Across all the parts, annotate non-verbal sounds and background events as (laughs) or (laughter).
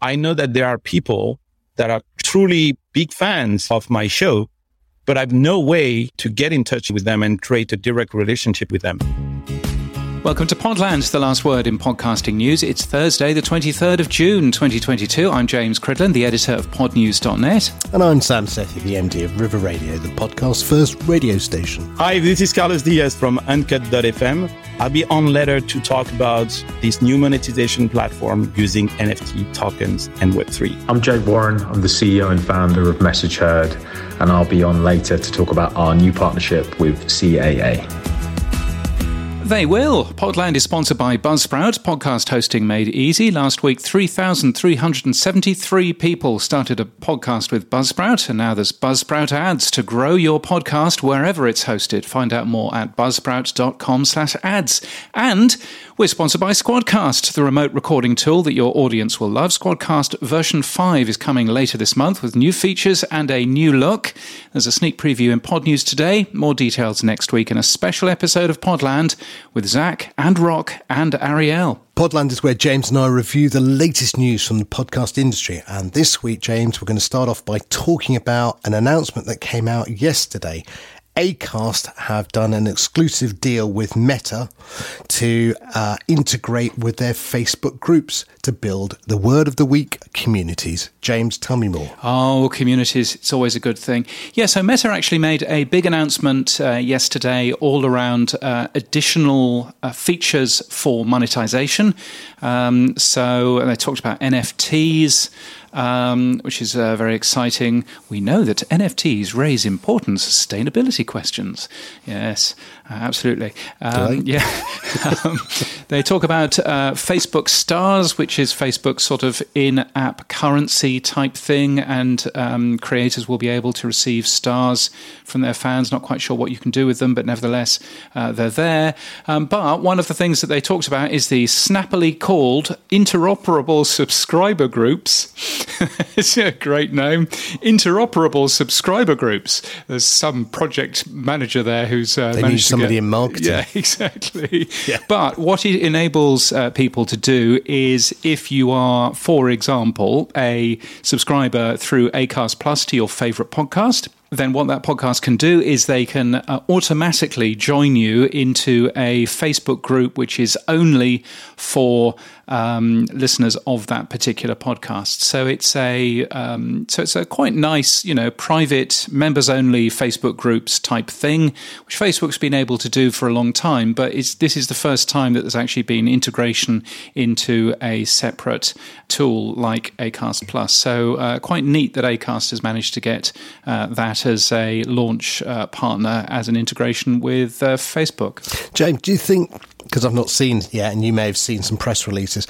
I know that there are people that are truly big fans of my show, but I've no way to get in touch with them and create a direct relationship with them. Welcome to Podland, the last word in podcasting news. It's Thursday, the 23rd of June, 2022. I'm James Cridland, the editor of podnews.net. And I'm Sam Sethi, the MD of River Radio, the podcast's first radio station. Hi, this is Carlos Diaz from Uncut.fm. I'll be on later to talk about this new monetization platform using NFT tokens and Web3. I'm Jake Warren. I'm the CEO and founder of Message Heard, and I'll be on later to talk about our new partnership with CAA. They will. Podland is sponsored by Buzzsprout, podcast hosting made easy. Last week, 3,373 people started a podcast with Buzzsprout, and now there's Buzzsprout ads to grow your podcast wherever it's hosted. Find out more at buzzsprout.com slash ads. And we're sponsored by Squadcast, the remote recording tool that your audience will love. Squadcast version 5 is coming later this month with new features and a new look. There's a sneak preview in Pod News today, more details next week, and a special episode of Podland with Zach and Rock and Ariel. Podland is where James and I review the latest news from the podcast industry. And this week, James, we're going to start off by talking about an announcement that came out yesterday Acast have done an exclusive deal with Meta to uh, integrate with their Facebook groups to build the word of the week communities. James, tell me more. Oh, communities, it's always a good thing. Yeah, so Meta actually made a big announcement uh, yesterday all around uh, additional uh, features for monetization. Um, so they talked about NFTs um, which is uh, very exciting. We know that NFTs raise important sustainability questions. Yes, absolutely. Um, yeah. (laughs) um, they talk about uh, Facebook Stars, which is Facebook's sort of in app currency type thing, and um, creators will be able to receive stars from their fans. Not quite sure what you can do with them, but nevertheless, uh, they're there. Um, but one of the things that they talked about is the snappily called interoperable subscriber groups. (laughs) it's a great name. Interoperable subscriber groups. There's some project manager there who's uh, managed somebody in marketing. Yeah, (laughs) exactly. Yeah. But what it enables uh, people to do is if you are, for example, a subscriber through Acast Plus to your favorite podcast, then what that podcast can do is they can uh, automatically join you into a Facebook group which is only for um, listeners of that particular podcast. So it's a um, so it's a quite nice, you know, private members only Facebook groups type thing, which Facebook's been able to do for a long time. But it's this is the first time that there's actually been integration into a separate tool like Acast Plus. So uh, quite neat that Acast has managed to get uh, that as a launch uh, partner as an integration with uh, Facebook. James, do you think because I've not seen yet, and you may have seen some press releases.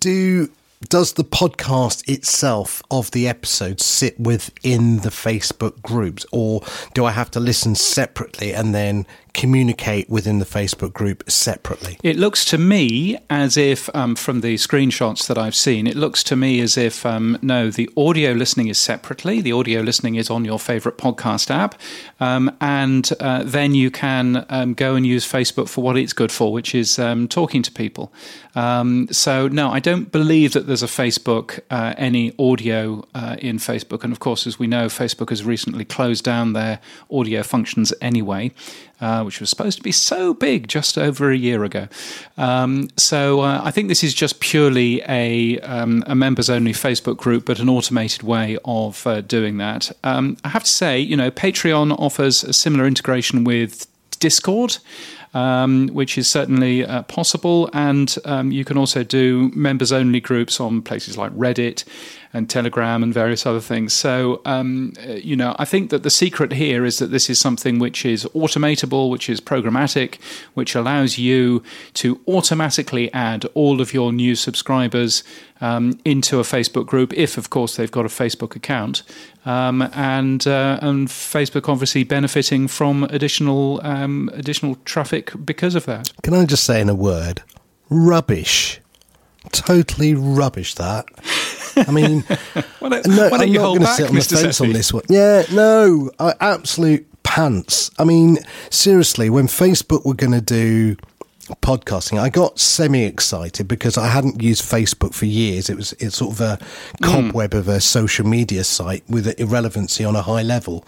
Do does the podcast itself of the episode sit within the Facebook groups, or do I have to listen separately and then communicate within the Facebook group separately? It looks to me as if, um, from the screenshots that I've seen, it looks to me as if um, no, the audio listening is separately. The audio listening is on your favorite podcast app, um, and uh, then you can um, go and use Facebook for what it's good for, which is um, talking to people. Um, so no, I don't believe that there's a Facebook uh, any audio uh, in Facebook, and of course, as we know, Facebook has recently closed down their audio functions anyway uh, which was supposed to be so big just over a year ago. Um, so uh, I think this is just purely a, um, a members only Facebook group, but an automated way of uh, doing that. Um, I have to say, you know, Patreon offers a similar integration with Discord. Um, which is certainly uh, possible. And um, you can also do members only groups on places like Reddit and Telegram and various other things. So, um, uh, you know, I think that the secret here is that this is something which is automatable, which is programmatic, which allows you to automatically add all of your new subscribers um, into a Facebook group, if, of course, they've got a Facebook account. Um, and uh, and Facebook obviously benefiting from additional um, additional traffic because of that. Can I just say in a word, rubbish, totally rubbish that. I mean, (laughs) why don't, no, why don't I'm you not going to sit on the fence on this one. Yeah, no, I, absolute pants. I mean, seriously, when Facebook were going to do podcasting, I got semi excited because I hadn't used Facebook for years. It was it's sort of a cobweb mm. of a social media site with irrelevancy on a high level.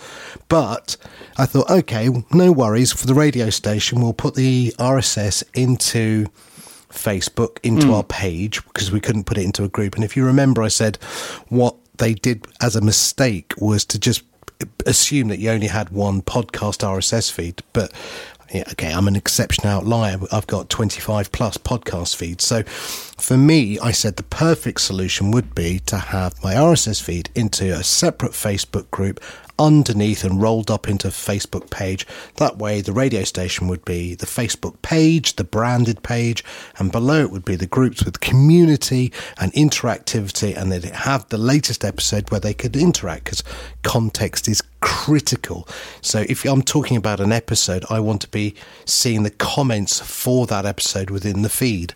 But I thought, okay, no worries. For the radio station, we'll put the RSS into Facebook into mm. our page because we couldn't put it into a group. And if you remember, I said what they did as a mistake was to just assume that you only had one podcast RSS feed, but yeah, okay, I'm an exception outlier. I've got 25 plus podcast feeds. So for me, I said the perfect solution would be to have my RSS feed into a separate Facebook group underneath and rolled up into Facebook page. That way, the radio station would be the Facebook page, the branded page, and below it would be the groups with community and interactivity, and they'd have the latest episode where they could interact because context is critical. So if I'm talking about an episode, I want to be seeing the comments for that episode within the feed.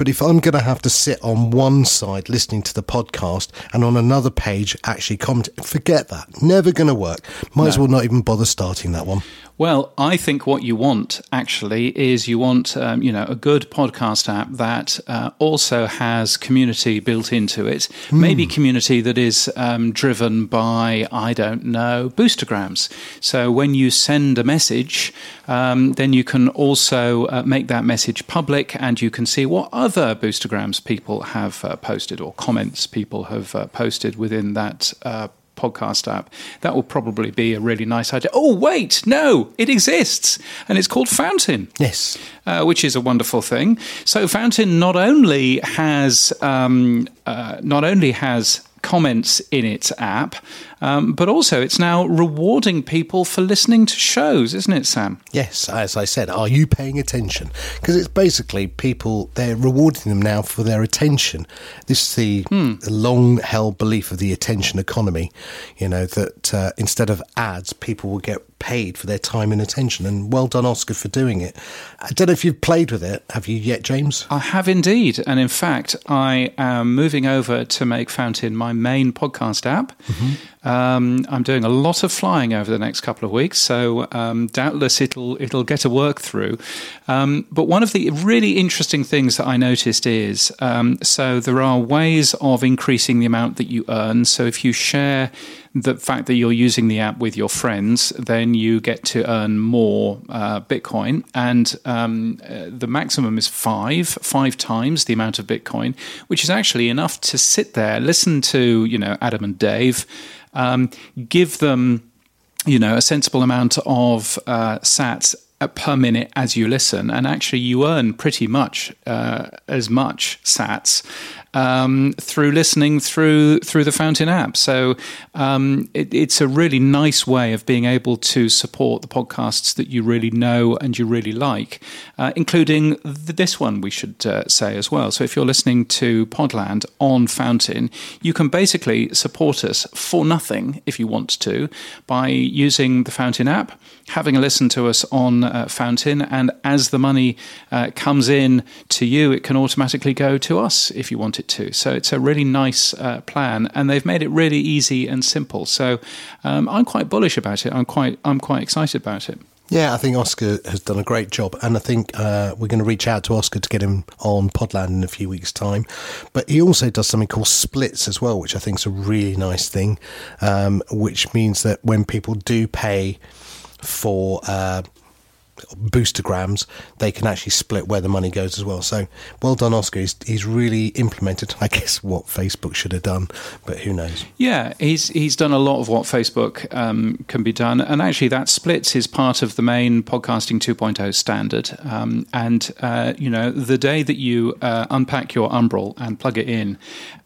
But if I'm going to have to sit on one side listening to the podcast and on another page actually comment, forget that. Never going to work. Might no. as well not even bother starting that one. Well, I think what you want actually is you want um, you know a good podcast app that uh, also has community built into it. Mm. Maybe community that is um, driven by I don't know boostergrams. So when you send a message, um, then you can also uh, make that message public, and you can see what other boostergrams people have uh, posted or comments people have uh, posted within that uh, podcast app. That will probably be a really nice idea. Oh, wait, no, it exists, and it's called Fountain. Yes, uh, which is a wonderful thing. So Fountain not only has um, uh, not only has comments in its app, um, but also it's now rewarding people for listening to shows, isn't it, Sam? Yes, as I said, are you paying attention? Because it's basically people, they're rewarding them now for their attention. This is the, hmm. long held belief of the attention economy, you know, that uh, instead of ads, people will get paid for their time and attention. And well done, Oscar, for doing it. I don't know if you've played with it. Have you yet, James? I have indeed. And in fact, I am moving over to make Fountain my main podcast app. Mm-hmm. Um, I'm doing a lot of flying over the next couple of weeks, so um, doubtless it'll it'll get a work through. Um, but one of the really interesting things that I noticed is um, so there are ways of increasing the amount that you earn. So if you share the fact that you're using the app with your friends, then you get to earn more uh, Bitcoin, and um, uh, the maximum is five, five times the amount of Bitcoin, which is actually enough to sit there, listen to you know Adam and Dave, um, give them you know a sensible amount of uh, Sats per minute as you listen, and actually you earn pretty much uh, as much Sats um, through listening through through the Fountain app. So um, it, it's a really nice way of being able to support the podcasts that you really know and you really like, uh, including this one. We should uh, say as well. So if you're listening to Podland on Fountain, you can basically support us for nothing if you want to by using the Fountain app, having a listen to us on uh, Fountain, and as the money uh, comes in to you, it can automatically go to us if you want it to. So it's a really nice uh, plan, and they've made it really easy and simple. So um, I'm quite bullish about it. I'm quite I'm quite excited about it. Yeah, I think Oscar has done a great job, and I think uh, we're going to reach out to Oscar to get him on Podland in a few weeks' time. But he also does something called splits as well, which I think is a really nice thing, um, which means that when people do pay for uh, boostergrams, they can actually split where the money goes as well. So well done, Oscar. He's, he's really implemented, (laughs) I guess, what Facebook should have done, but who knows? Yeah, he's he's done a lot of what Facebook um, can be done, and actually that splits is part of the main podcasting 2.0 standard. Um, and uh, you know, the day that you uh, unpack your Umbrel and plug it in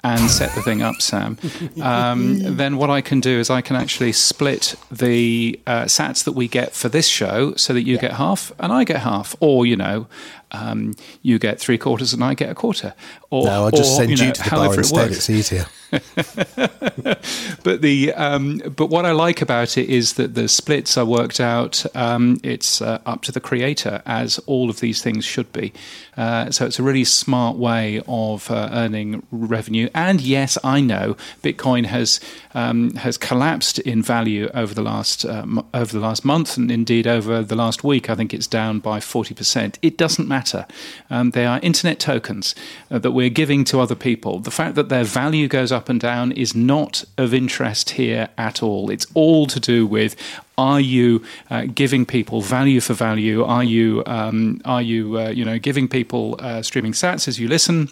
and set the thing up, Sam, (laughs) um, then what I can do is I can actually split the uh, sats that we get for this show so that you yeah. get half and I get half, or you know, um, you get three quarters and I get a quarter. Or, no, I'll just or, send you, know, to the bar instead. It it's easier. (laughs) but the um, but what I like about it is that the splits are worked out. Um, it's uh, up to the creator, as all of these things should be. Uh, so it's a really smart way of uh, earning revenue. And yes, I know Bitcoin has um, has collapsed in value over the last uh, over the last month, and indeed over the last week. I think it's down by forty percent. It doesn't matter. Um, they are internet tokens uh, that we're giving to other people. The fact that their value goes up and down is not of interest here at all. It's all to do with are you uh, giving people value for value? Are you um, are you uh, you know giving people uh, streaming sats as you listen?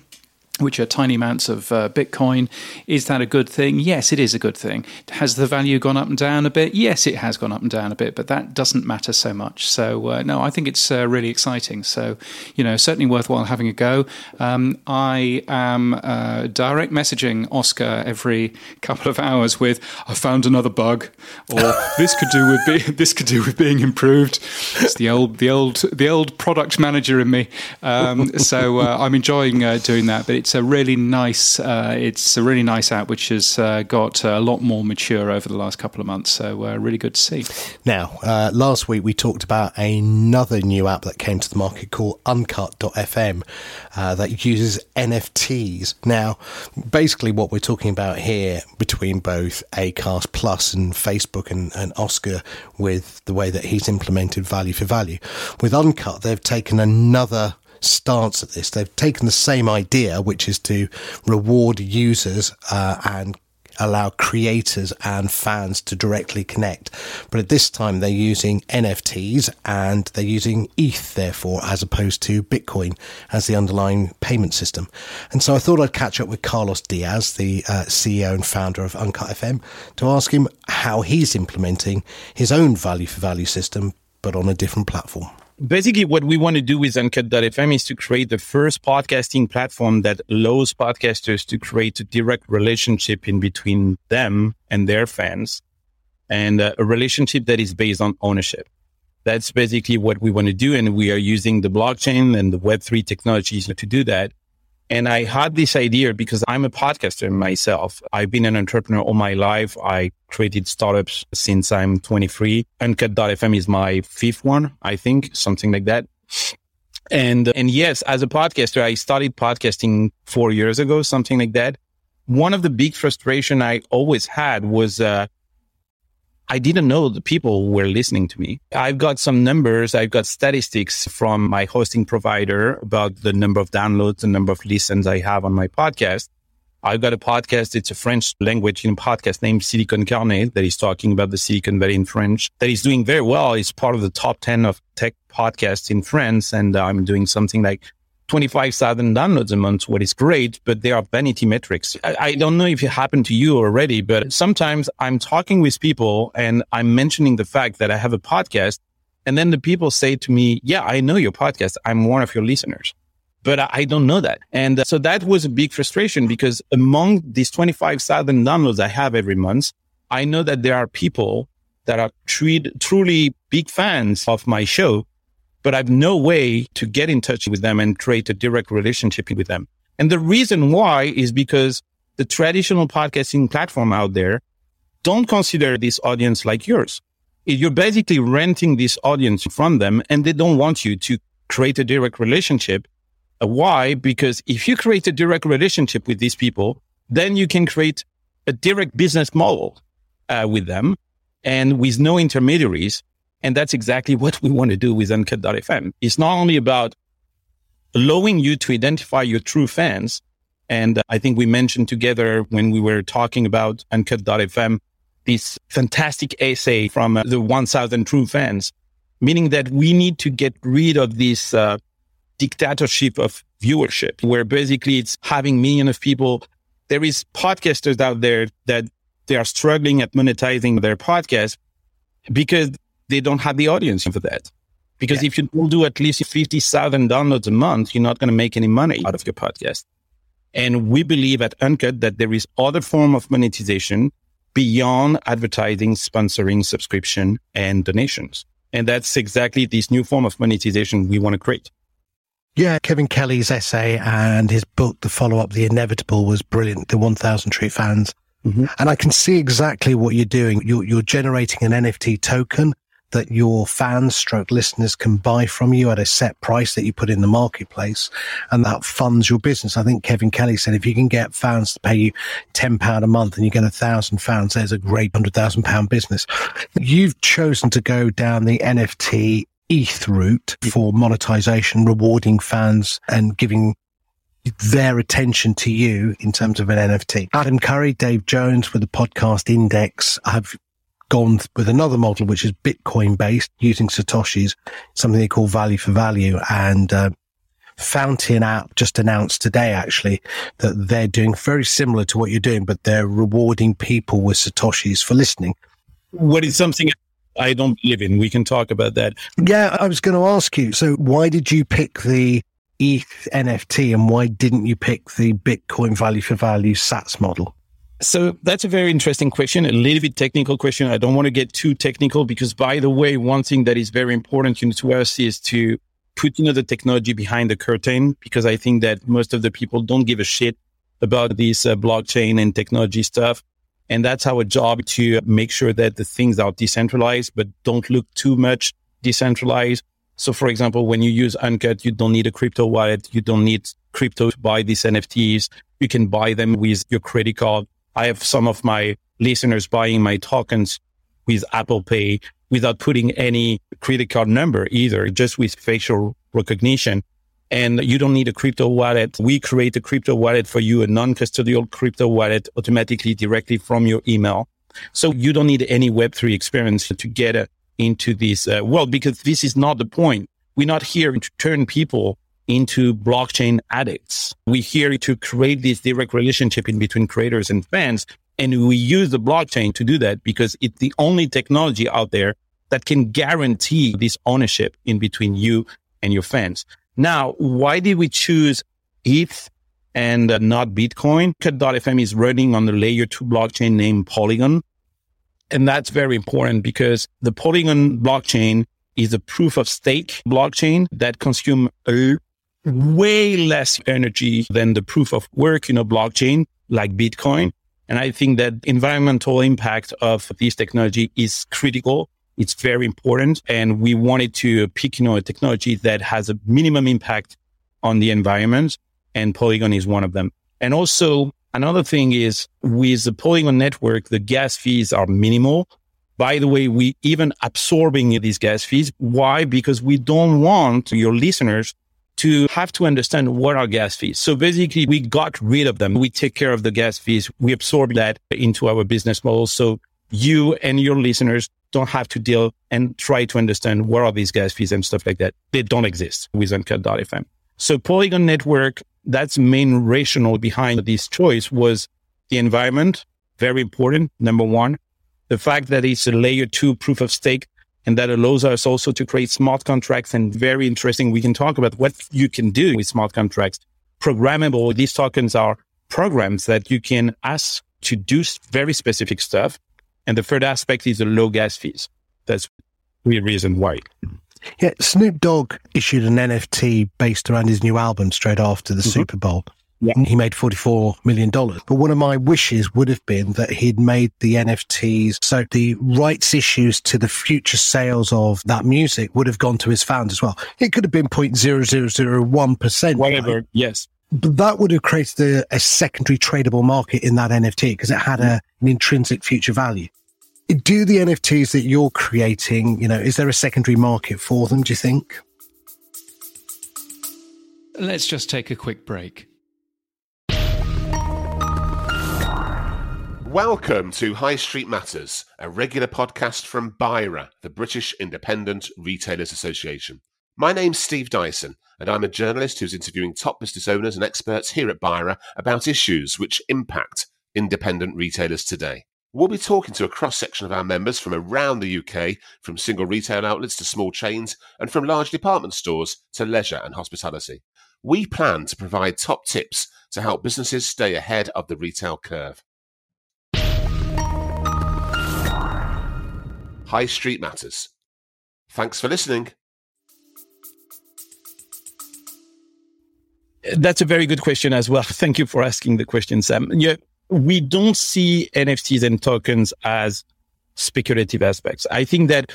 Which are tiny amounts of uh, Bitcoin. Is that a good thing? Yes, it is a good thing. Has the value gone up and down a bit? Yes, it has gone up and down a bit, but that doesn't matter so much. So, uh, no, I think it's uh, really exciting. So, you know, certainly worthwhile having a go. Um, I am uh, direct messaging Oscar every couple of hours with, I found another bug, or (laughs) this could do with be- (laughs) this could do with being improved. It's the old, the old, the old product manager in me. Um, so uh, I'm enjoying uh, doing that, but it's a really nice uh, it's a really nice app which has uh, got a lot more mature over the last couple of months. So uh, really good to see. Now, uh, last week we talked about another new app that came to the market called Uncut.fm uh, that uses NFTs. Now, basically, what we're talking about here between both Acast Plus and Facebook and, and Oscar with the way that he's implemented value for value. With Uncut, they've taken another stance at this. They've taken the same idea, which is to reward users uh, and allow creators and fans to directly connect. But at this time, they're using NFTs and they're using ETH, therefore, as opposed to Bitcoin as the underlying payment system. And so I thought I'd catch up with Carlos Diaz, the uh, CEO and founder of Uncut FM, to ask him how he's implementing his own value for value system, but on a different platform basically what we want to do with Uncut.fm is to create the first podcasting platform that allows podcasters to create a direct relationship in between them and their fans and uh, a relationship that is based on ownership. That's basically what we want to do. And we are using the blockchain and the Web3 technologies to do that. And I had this idea because I'm a podcaster myself. I've been an entrepreneur all my life. I created startups since I'm 23. Uncut.fm is my fifth one, I think, something like that. And, and yes, as a podcaster, I started podcasting four years ago, something like that. One of the big frustration I always had was, uh, I didn't know the people were listening to me. I've got some numbers. I've got statistics from my hosting provider about the number of downloads, the number of listens I have on my podcast. I've got a podcast. It's a French language in podcast named Silicon Carne that is talking about the Silicon Valley in French that is doing very well. It's part of the top 10 of tech podcasts in France. And I'm doing something like 25,000 downloads a month, what is great, but they are vanity metrics. I, I, don't know if it happened to you already, but sometimes I'm talking with people and I'm mentioning the fact that I have a podcast. And then the people say to me, yeah, I know your podcast. I'm one of your listeners, but I, I don't know that. And uh, so that was a big frustration because among these 25,000 downloads I have every month, I know that there are people that are truly big fans of my show but I've no way to get in touch with them and create a direct relationship with them. And the reason why is because the traditional podcasting platform out there don't consider this audience like yours. You're basically renting this audience from them and they don't want you to create a direct relationship. Uh, why? Because if you create a direct relationship with these people, then you can create a direct business model uh, with them and with no intermediaries. And that's exactly what we want to do with Uncut.fm. It's not only about allowing you to identify your true fans. And I think we mentioned together when we were talking about Uncut.fm, this fantastic essay from uh, the 1000 true fans, meaning that we need to get rid of this uh, dictatorship of viewership, where basically it's having millions of people. There is podcasters out there that they are struggling at monetizing their podcast because they don't have the audience for that. Because yeah. if you don't do at least 50,000 downloads a month, you're not going to make any money out of your podcast. And we believe at Uncut that there is other form of monetization beyond advertising, sponsoring, subscription, and donations. And that's exactly this new form of monetization we want to create. Yeah, Kevin Kelly's essay and his book, the follow up, The Inevitable, was brilliant. The 1000 True Fans. Mm-hmm. And I can see exactly what you're doing. You're, you're generating an NFT token that your fans stroke listeners can buy from you at a set price that you put in the marketplace and that funds your business. I think Kevin Kelly said if you can get fans to pay you £10 a month and you get a thousand fans, there's a great hundred thousand pound business. You've chosen to go down the NFT ETH route for monetization, rewarding fans and giving their attention to you in terms of an NFT. Adam Curry, Dave Jones with the podcast Index have gone with another model, which is Bitcoin based using Satoshis, something they call value for value. And, uh, Fountain app just announced today, actually, that they're doing very similar to what you're doing, but they're rewarding people with Satoshis for listening. What is something I don't believe in? We can talk about that. Yeah, I was going to ask you. So, why did you pick the ETH NFT and why didn't you pick the Bitcoin value for value SATS model? So that's a very interesting question, a little bit technical question. I don't want to get too technical because, by the way, one thing that is very important to us is to put you know the technology behind the curtain because I think that most of the people don't give a shit about this uh, blockchain and technology stuff. And that's our job to make sure that the things are decentralized, but don't look too much decentralized. So, for example, when you use Uncut, you don't need a crypto wallet. You don't need crypto to buy these NFTs. You can buy them with your credit card I have some of my listeners buying my tokens with Apple Pay without putting any credit card number either, just with facial recognition. And you don't need a crypto wallet. We create a crypto wallet for you, a non-custodial crypto wallet automatically directly from your email. So you don't need any Web3 experience to get uh, into this uh, world because this is not the point. We're not here to turn people into blockchain addicts. We're here to create this direct relationship in between creators and fans. And we use the blockchain to do that because it's the only technology out there that can guarantee this ownership in between you and your fans. Now, why did we choose ETH and uh, not Bitcoin? Cut.fm is running on the layer two blockchain named Polygon. And that's very important because the Polygon blockchain is a proof of stake blockchain that consume a way less energy than the proof of work in a blockchain like Bitcoin. And I think that environmental impact of this technology is critical. It's very important. And we wanted to pick, you know, a technology that has a minimum impact on the environment. And Polygon is one of them. And also another thing is with the Polygon network, the gas fees are minimal. By the way, we even absorbing these gas fees. Why? Because we don't want your listeners to have to understand what are gas fees. So basically we got rid of them. We take care of the gas fees. We absorb that into our business model. So you and your listeners don't have to deal and try to understand what are these gas fees and stuff like that. They don't exist with Uncut.fm. So Polygon Network, that's main rationale behind this choice was the environment, very important. Number one, the fact that it's a layer two proof of stake and that allows us also to create smart contracts and very interesting. We can talk about what you can do with smart contracts. Programmable. These tokens are programs that you can ask to do very specific stuff. And the third aspect is the low gas fees. That's the reason why. Yeah, Snoop Dogg issued an NFT based around his new album straight after the mm-hmm. Super Bowl. Yeah. He made $44 million. But one of my wishes would have been that he'd made the NFTs. So the rights issues to the future sales of that music would have gone to his fans as well. It could have been 0.0001%. Whatever. Right? Yes. But that would have created a, a secondary tradable market in that NFT because it had a, an intrinsic future value. Do the NFTs that you're creating, you know, is there a secondary market for them, do you think? Let's just take a quick break. Welcome to High Street Matters, a regular podcast from BIRA, the British Independent Retailers Association. My name's Steve Dyson, and I'm a journalist who's interviewing top business owners and experts here at BIRA about issues which impact independent retailers today. We'll be talking to a cross section of our members from around the UK, from single retail outlets to small chains, and from large department stores to leisure and hospitality. We plan to provide top tips to help businesses stay ahead of the retail curve. High Street Matters. Thanks for listening. That's a very good question as well. Thank you for asking the question, Sam. Yeah, we don't see NFTs and tokens as speculative aspects. I think that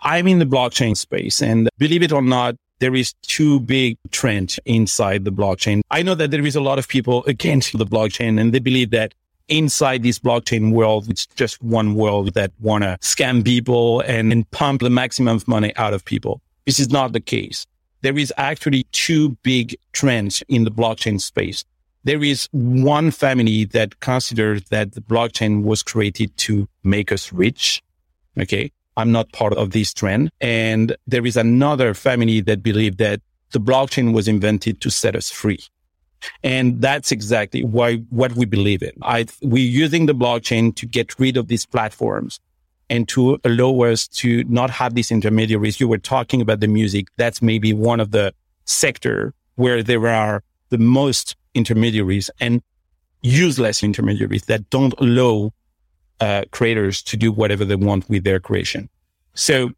I'm in the blockchain space and believe it or not, there is two big trends inside the blockchain. I know that there is a lot of people against the blockchain and they believe that inside this blockchain world, it's just one world that want to scam people and, and pump the maximum of money out of people. This is not the case. There is actually two big trends in the blockchain space. There is one family that considers that the blockchain was created to make us rich. Okay. I'm not part of this trend. And there is another family that believe that the blockchain was invented to set us free. And that's exactly why what we believe in. I, we're using the blockchain to get rid of these platforms and to allow us to not have these intermediaries. You were talking about the music. That's maybe one of the sector where there are the most intermediaries and useless intermediaries that don't allow uh, creators to do whatever they want with their creation. So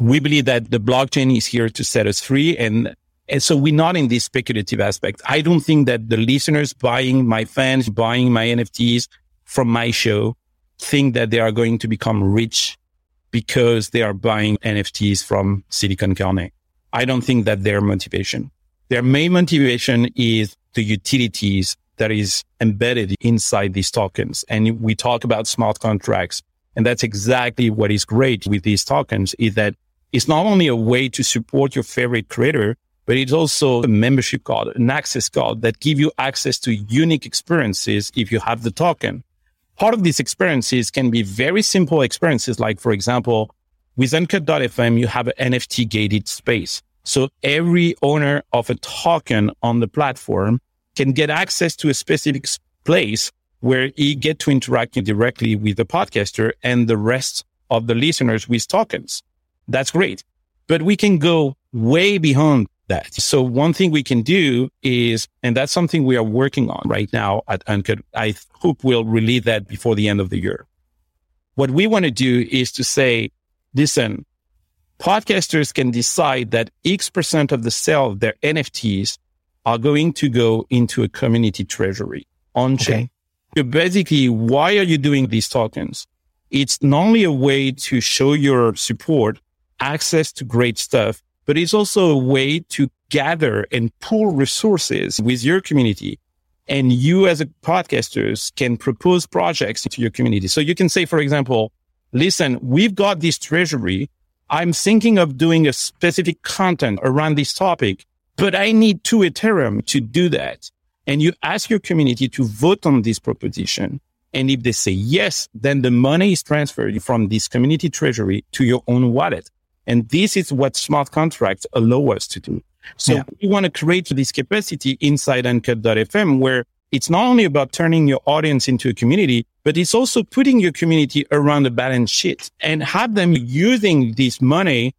we believe that the blockchain is here to set us free. And, and so we're not in this speculative aspect. I don't think that the listeners buying my fans, buying my NFTs from my show think that they are going to become rich because they are buying NFTs from Silicon Carne. I don't think that their motivation. Their main motivation is the utilities that is embedded inside these tokens. And we talk about smart contracts. And that's exactly what is great with these tokens is that it's not only a way to support your favorite creator, but it's also a membership card, an access card that give you access to unique experiences if you have the token. Part of these experiences can be very simple experiences. Like, for example, with Uncut.fm, you have an NFT gated space. So every owner of a token on the platform can get access to a specific place where he get to interact directly with the podcaster and the rest of the listeners with tokens. That's great. But we can go way beyond that. So one thing we can do is, and that's something we are working on right now at Uncut. I hope we'll release that before the end of the year. What we want to do is to say, listen, podcasters can decide that X percent of the sale of their NFTs are going to go into a community treasury on chain. Okay. So basically, why are you doing these tokens? It's not only a way to show your support, access to great stuff, but it's also a way to gather and pool resources with your community. And you as a podcasters can propose projects to your community. So you can say, for example, listen, we've got this treasury. I'm thinking of doing a specific content around this topic but I need two Ethereum to do that. And you ask your community to vote on this proposition. And if they say yes, then the money is transferred from this community treasury to your own wallet. And this is what smart contracts allow us to do. So yeah. we want to create this capacity inside Uncut.fm where it's not only about turning your audience into a community, but it's also putting your community around a balance sheet and have them using this money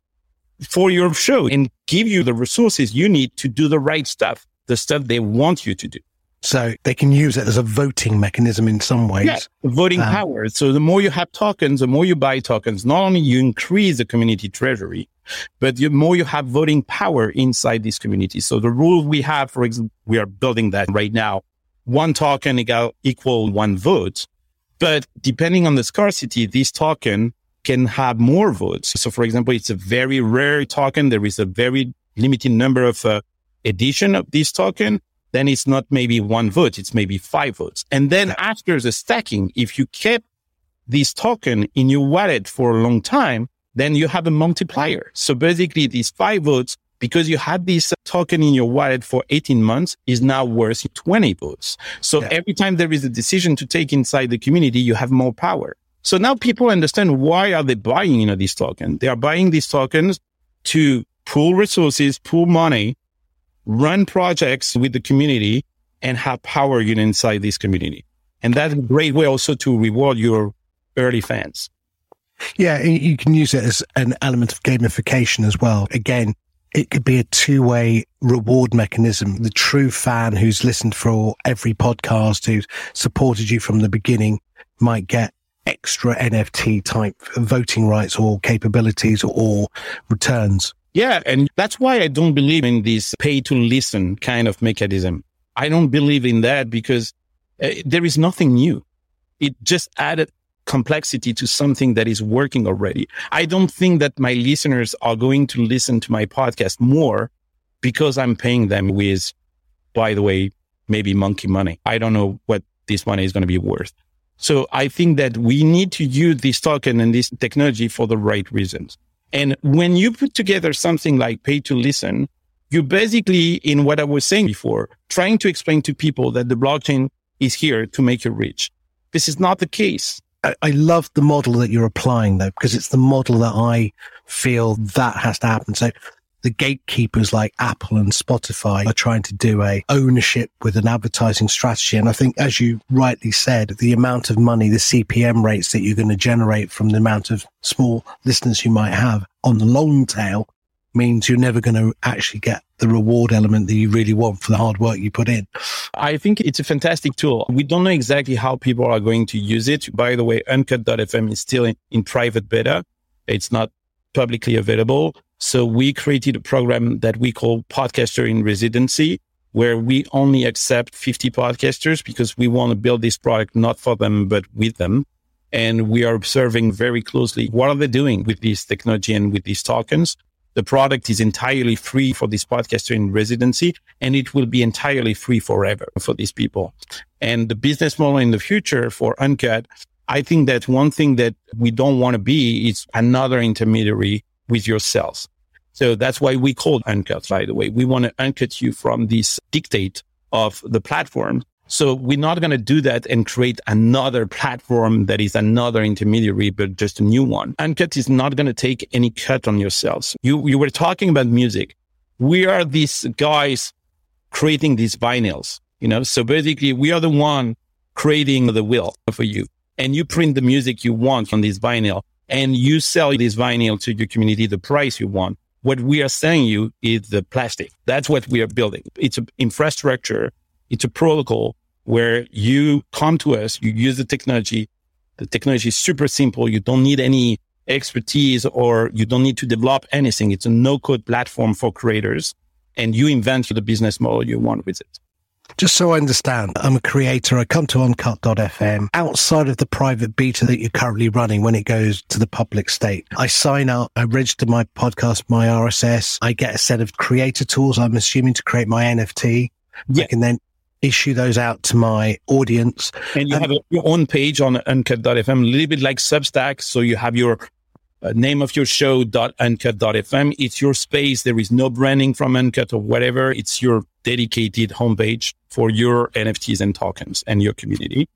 for your show and give you the resources you need to do the right stuff, the stuff they want you to do. So they can use it as a voting mechanism in some ways. Yeah, voting um, power. So the more you have tokens, the more you buy tokens, not only you increase the community treasury, but the more you have voting power inside this community. So the rule we have, for example, we are building that right now. One token equal one vote. But depending on the scarcity, this token can have more votes. So, for example, it's a very rare token. There is a very limited number of uh, edition of this token. Then it's not maybe one vote. It's maybe five votes. And then after the stacking, if you kept this token in your wallet for a long time, then you have a multiplier. So basically these five votes, because you had this token in your wallet for 18 months is now worth 20 votes. So yeah. every time there is a decision to take inside the community, you have more power. So now people understand why are they buying, you know, these tokens? They are buying these tokens to pool resources, pool money, run projects with the community and have power, you inside this community. And that's a great way also to reward your early fans. Yeah, you can use it as an element of gamification as well. Again, it could be a two way reward mechanism. The true fan who's listened for every podcast, who's supported you from the beginning might get extra NFT type voting rights or capabilities or returns Yeah. And that's why I don't believe in this pay to listen kind of mechanism. I don't believe in that because uh, there is nothing new. It just added complexity to something that is working already. I don't think that my listeners are going to listen to my podcast more because I'm paying them with, by the way, maybe monkey money. I don't know what this money is going to be worth. So I think that we need to use this token and this technology for the right reasons. And when you put together something like pay to listen, you're basically, in what I was saying before, trying to explain to people that the blockchain is here to make you rich. This is not the case. I, I love the model that you're applying though, because it's the model that I feel that has to happen. So the gatekeepers like Apple and Spotify are trying to do a ownership with an advertising strategy. And I think, as you rightly said, the amount of money, the CPM rates that you're going to generate from the amount of small listeners you might have on the long tail means you're never going to actually get the reward element that you really want for the hard work you put in. I think it's a fantastic tool. We don't know exactly how people are going to use it. By the way, Uncut.fm is still in, in private beta. It's not publicly available. So we created a program that we call Podcaster in Residency, where we only accept 50 podcasters because we want to build this product not for them, but with them. And we are observing very closely what are they doing with this technology and with these tokens. The product is entirely free for this podcaster in residency and it will be entirely free forever for these people. And the business model in the future for Uncut, I think that one thing that we don't want to be is another intermediary with your sales. So that's why we called Uncut, by the way. We want to uncut you from this dictate of the platform so we're not going to do that and create another platform that is another intermediary, but just a new one. Uncut is not going to take any cut on yourselves. You, you were talking about music. We are these guys creating these vinyls, you know? So basically we are the one creating the will for you and you print the music you want on this vinyl and you sell this vinyl to your community, the price you want. What we are selling you is the plastic. That's what we are building. It's an infrastructure. It's a protocol where you come to us, you use the technology. The technology is super simple. You don't need any expertise or you don't need to develop anything. It's a no code platform for creators and you invent the business model you want with it. Just so I understand, I'm a creator. I come to uncut.fm outside of the private beta that you're currently running when it goes to the public state. I sign up, I register my podcast, my RSS. I get a set of creator tools, I'm assuming to create my NFT. Yeah. I can then issue those out to my audience. And you have your own page on uncut.fm, a little bit like Substack. So you have your uh, name of your show uncut.fm. It's your space. There is no branding from Uncut or whatever. It's your dedicated homepage for your NFTs and tokens and your community.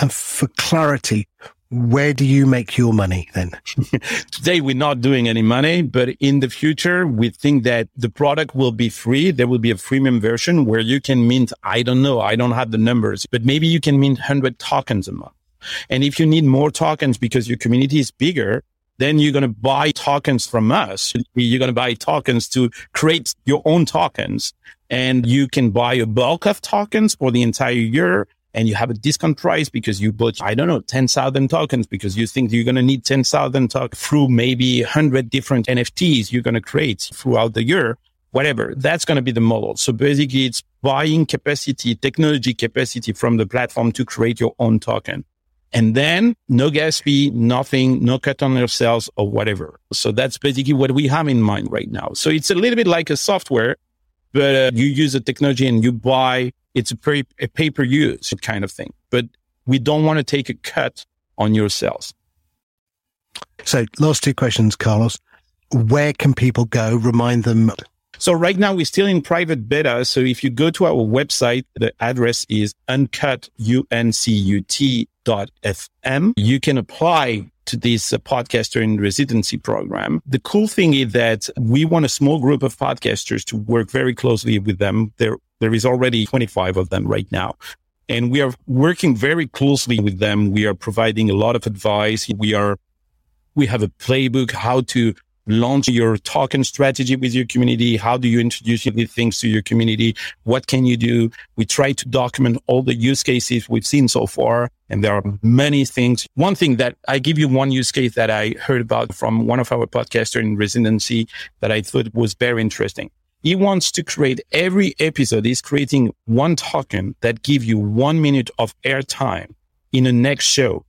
And for clarity, where do you make your money then? (laughs) Today, we're not doing any money, but in the future, we think that the product will be free. There will be a freemium version where you can mint, I don't know, I don't have the numbers, but maybe you can mint 100 tokens a month. And if you need more tokens because your community is bigger, then you're going to buy tokens from us. You're going to buy tokens to create your own tokens and you can buy a bulk of tokens for the entire year and you have a discount price because you bought, I don't know, 10,000 tokens because you think you're going to need 10,000 tokens through maybe 100 different NFTs you're going to create throughout the year, whatever. That's going to be the model. So basically it's buying capacity, technology capacity from the platform to create your own token. And then no gas fee, nothing, no cut on your sales or whatever. So that's basically what we have in mind right now. So it's a little bit like a software, but uh, you use the technology and you buy it's a, pay, a pay per use kind of thing. But we don't want to take a cut on your sales. So, last two questions, Carlos. Where can people go? Remind them. So, right now we're still in private beta. So, if you go to our website, the address is uncut, U-N-C-U-T dot FM. You can apply to this uh, podcaster in residency program. The cool thing is that we want a small group of podcasters to work very closely with them. They're there is already 25 of them right now. And we are working very closely with them. We are providing a lot of advice. We are, we have a playbook how to launch your token strategy with your community? How do you introduce these things to your community? What can you do? We try to document all the use cases we've seen so far. And there are many things. One thing that I give you one use case that I heard about from one of our podcasters in residency that I thought was very interesting. He wants to create every episode. He's creating one token that give you one minute of airtime in the next show.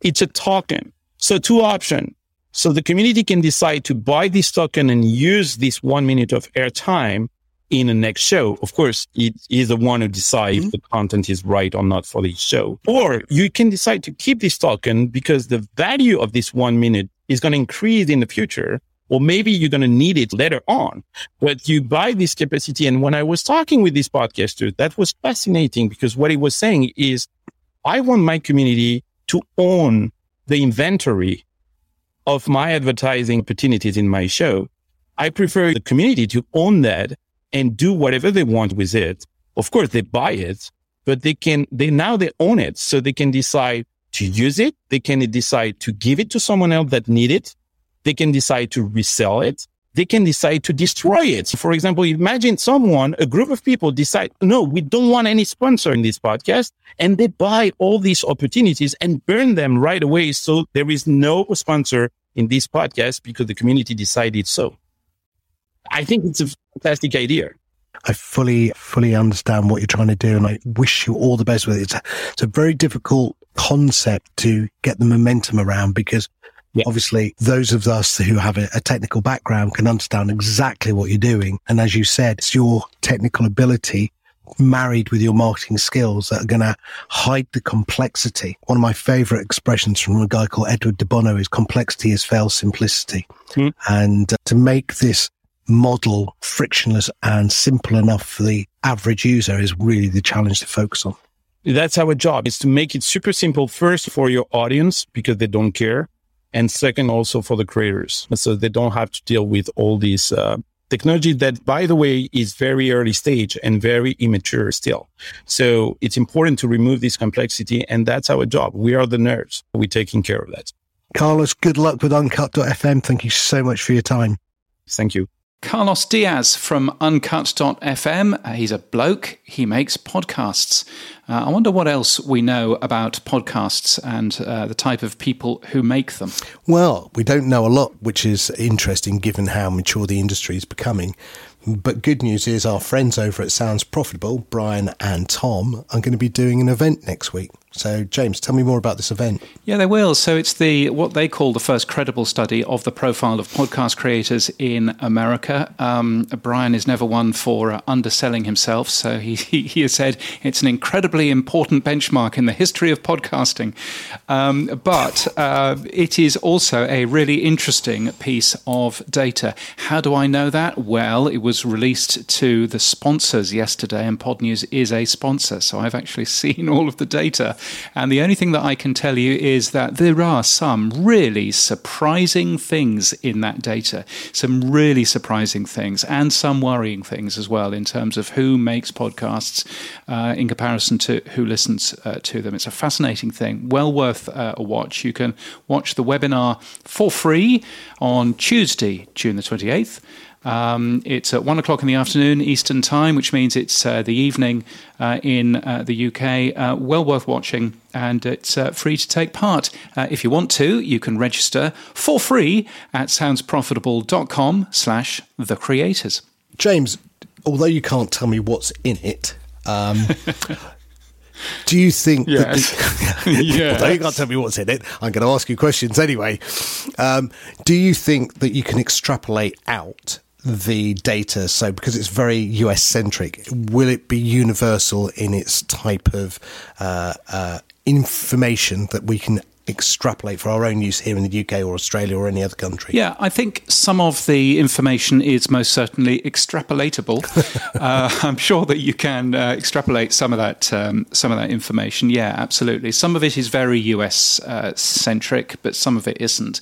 It's a token. So two options. So the community can decide to buy this token and use this one minute of airtime in the next show. Of course, it is the one who decides mm-hmm. if the content is right or not for the show. Or you can decide to keep this token because the value of this one minute is going to increase in the future. Or maybe you're going to need it later on, but you buy this capacity. And when I was talking with this podcaster, that was fascinating because what he was saying is, I want my community to own the inventory of my advertising opportunities in my show. I prefer the community to own that and do whatever they want with it. Of course, they buy it, but they can, they now they own it. So they can decide to use it. They can decide to give it to someone else that need it. They can decide to resell it. They can decide to destroy it. For example, imagine someone, a group of people decide, no, we don't want any sponsor in this podcast. And they buy all these opportunities and burn them right away. So there is no sponsor in this podcast because the community decided so. I think it's a fantastic idea. I fully, fully understand what you're trying to do, and I wish you all the best with it. It's a, it's a very difficult concept to get the momentum around because yeah. obviously those of us who have a, a, technical background can understand exactly what you're doing. And as you said, it's your technical ability married with your marketing skills that are going to hide the complexity. One of my favorite expressions from a guy called Edward de Bono is complexity is fail simplicity. Mm. And uh, to make this model frictionless and simple enough for the average user is really the challenge to focus on. That's our job is to make it super simple first for your audience because they don't care. And second, also for the creators. So they don't have to deal with all these uh, technology that, by the way, is very early stage and very immature still. So it's important to remove this complexity. And that's our job. We are the nerds. We're taking care of that. Carlos, good luck with Uncut.fm. Thank you so much for your time. Thank you. Carlos Diaz from Uncut.fm. Uh, he's a bloke. He makes podcasts. Uh, I wonder what else we know about podcasts and uh, the type of people who make them. Well, we don't know a lot, which is interesting given how mature the industry is becoming. But good news is our friends over at Sounds Profitable, Brian and Tom, are going to be doing an event next week. So, James, tell me more about this event. Yeah, they will. So, it's the what they call the first credible study of the profile of podcast creators in America. Um, Brian is never one for uh, underselling himself, so he, (laughs) he, he, has said it's an incredibly important benchmark in the history of podcasting. Um, but uh, it is also a really interesting piece of data. How do I know that? Well, it was released to the sponsors yesterday, and Podnews is a sponsor, so I've actually (laughs) seen all of the data. And the only thing that I can tell you is that there are some really surprising things in that data, some really surprising things, and some worrying things as well in terms of who makes podcasts uh, in comparison to who listens uh, to them. It's a fascinating thing, well worth uh, a watch. You can watch the webinar for free on Tuesday, June the 28th. Um, it's at one o'clock in the afternoon Eastern Time, which means it's uh, the evening uh, in uh, the UK. Uh, well worth watching, and it's uh, free to take part. Uh, if you want to, you can register for free at soundsprofitable.com slash the creators. James, although you can't tell me what's in it, um, Do you think yes. that the, yeah. (laughs) (laughs) although you can't tell me what's in it, I'm going to ask you questions anyway. Um, do you think that you can extrapolate out the data? So, because it's very US centric, will it be universal in its type of uh, uh, information that we can extrapolate for our own use here in the UK or Australia or any other country? Yeah, I think some of the information is most certainly extrapolatable. (laughs) uh, I'm sure that you can uh, extrapolate some of that um, some of that information. Yeah, absolutely. Some of it is very US uh, centric, but some of it isn't.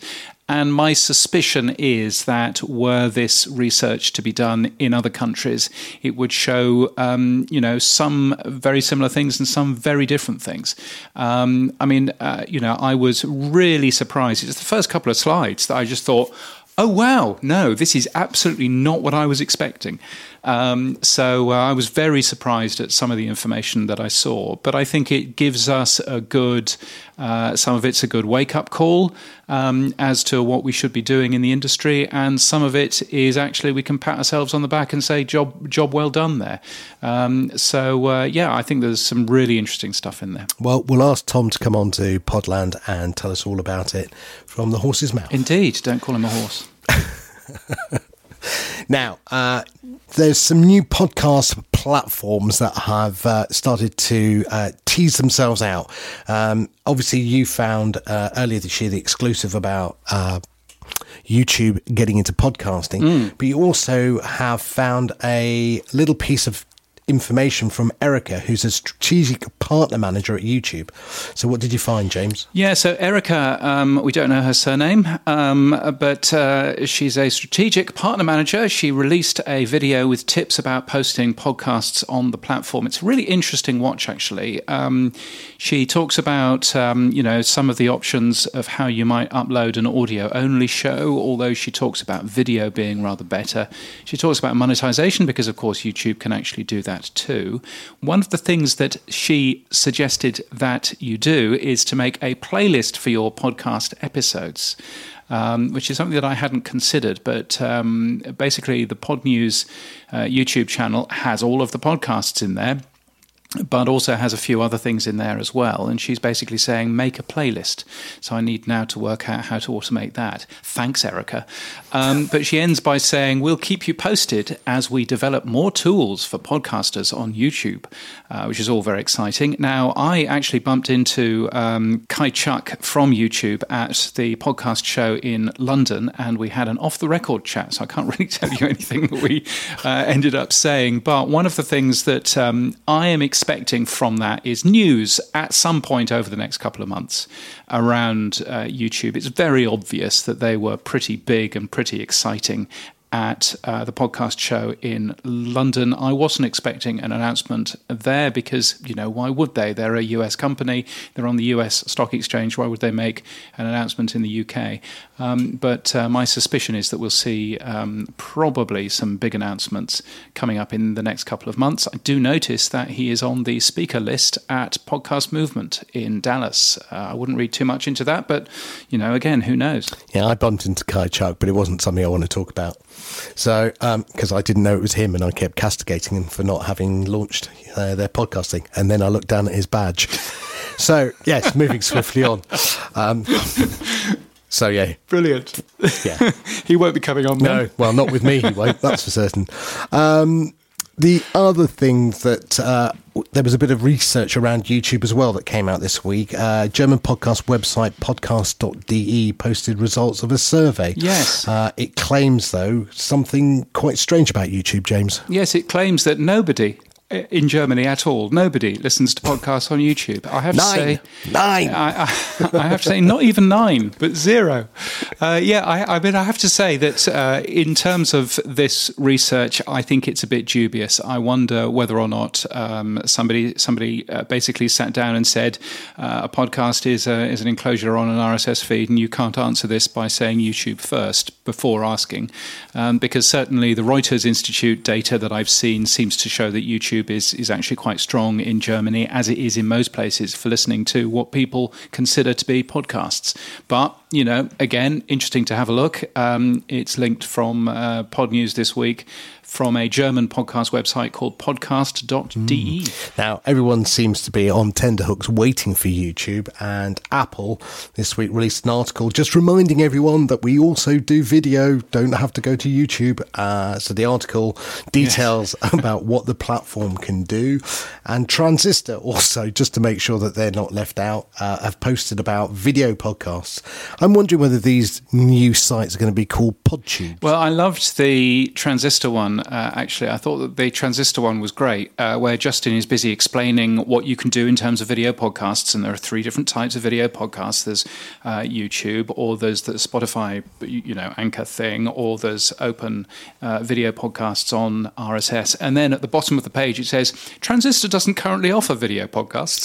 And my suspicion is that were this research to be done in other countries, it would show, um, you know, some very similar things and some very different things. Um, I mean, uh, you know, I was really surprised. It's the first couple of slides that I just thought, Oh, wow. No, this is absolutely not what I was expecting. Um, so uh, I was very surprised at some of the information that I saw, but I think it gives us a good, uh, some of it's a good wake up call um, as to what we should be doing in the industry, and some of it is actually we can pat ourselves on the back and say job job well done there. Um, so uh, yeah, I think there's some really interesting stuff in there. Well, we'll ask Tom to come on to Podland and tell us all about it from the horse's mouth. Indeed, don't call him a horse. (laughs) now, uh, there's some new podcast platforms that have uh, started to uh, tease themselves out. Um, obviously, you found uh, earlier this year the exclusive about uh, YouTube getting into podcasting, mm. but you also have found a little piece of information from Erica, who's a strategic partner manager at YouTube. So, what did you find, James? Yeah, so Erica, um, we don't know her surname, um, but uh, she's a strategic partner manager. She released a video with tips about posting podcasts on the platform. It's a really interesting watch, actually. Um, she talks about, um, you know, some of the options of how you might upload an audio-only show, although she talks about video being rather better. She talks about monetization because, of course, YouTube can actually do that that too. One of the things that she suggested that you do is to make a playlist for your podcast episodes. Um, which is something that I hadn't considered. But um, basically, the Podnews uh, YouTube channel has all of the podcasts in there but also has a few other things in there as well. And she's basically saying, make a playlist. So I need now to work out how to automate that. Thanks, Erica. Um, but she ends by saying, we'll keep you posted as we develop more tools for podcasters on YouTube, uh, which is all very exciting. Now, I actually bumped into um, Kai Chuk from YouTube at the podcast show in London, and we had an off the record chat. So I can't (laughs) really tell you anything that we uh, ended up saying. But one of the things that um, I am excited expecting from that is news at some point over the next couple of months around uh, YouTube. It's very obvious that they were pretty big and pretty exciting at uh, the podcast show in London. I wasn't expecting an announcement there because, you know, why would they? They're a US company, they're on the US stock exchange. Why would they make an announcement in the UK? Um, but uh, my suspicion is that we'll see um, probably some big announcements coming up in the next couple of months. I do notice that he is on the speaker list at Podcast Movement in Dallas. Uh, I wouldn't read too much into that, but, you know, again, who knows? Yeah, I bumped into Kai Chuk, but it wasn't something I want to talk about. So, because um, I didn't know it was him, and I kept castigating him for not having launched uh, their podcasting, and then I looked down at his badge. So, yes, moving (laughs) swiftly on. Um, so yeah, brilliant. Yeah, (laughs) he won't be coming on. No, well, not with me. He won't. That's for certain. Um, the other thing that uh, there was a bit of research around YouTube as well that came out this week. Uh, German podcast website podcast.de posted results of a survey. Yes. Uh, it claims, though, something quite strange about YouTube, James. Yes, it claims that nobody in Germany at all. Nobody listens to podcasts on YouTube. I have nine. to say nine. I, I, (laughs) I, have to say not even nine, but zero. Uh, yeah, I, I, mean, I have to say that uh, in terms of this research, I think it's a bit dubious. I wonder whether or not um, somebody somebody uh, basically sat down and said uh, a podcast is a, is an enclosure on an RSS feed, and you can't answer this by saying YouTube first before asking, um, because certainly the Reuters Institute data that I've seen seems to show that YouTube YouTube is is actually quite strong in Germany, as it is in most places, for listening to what people consider to be podcasts. But you know, again, interesting to have a look. Um, it's linked from uh, Podnews this week from a German podcast website called podcast.de. Mm. Now, everyone seems to be on tenderhooks waiting for YouTube, and Apple this week released an article just reminding everyone that we also do video, don't have to go to YouTube. Uh, so the article details yes. (laughs) about what the platform can do, and Transistor also, just to make sure that they're not left out, uh, have posted about video podcasts. I'm wondering whether these new sites are going to be called PodTube. Well, I loved the Transistor one Uh, actually, I thought that the transistor one was great, uh, where Justin is busy explaining what you can do in terms of video podcasts, and there are three different types of video podcasts. There's uh, YouTube, or there's the Spotify, you know, anchor thing, or there's open uh, video podcasts on RSS, and then at the bottom of the page it says Transistor doesn't currently offer video podcasts.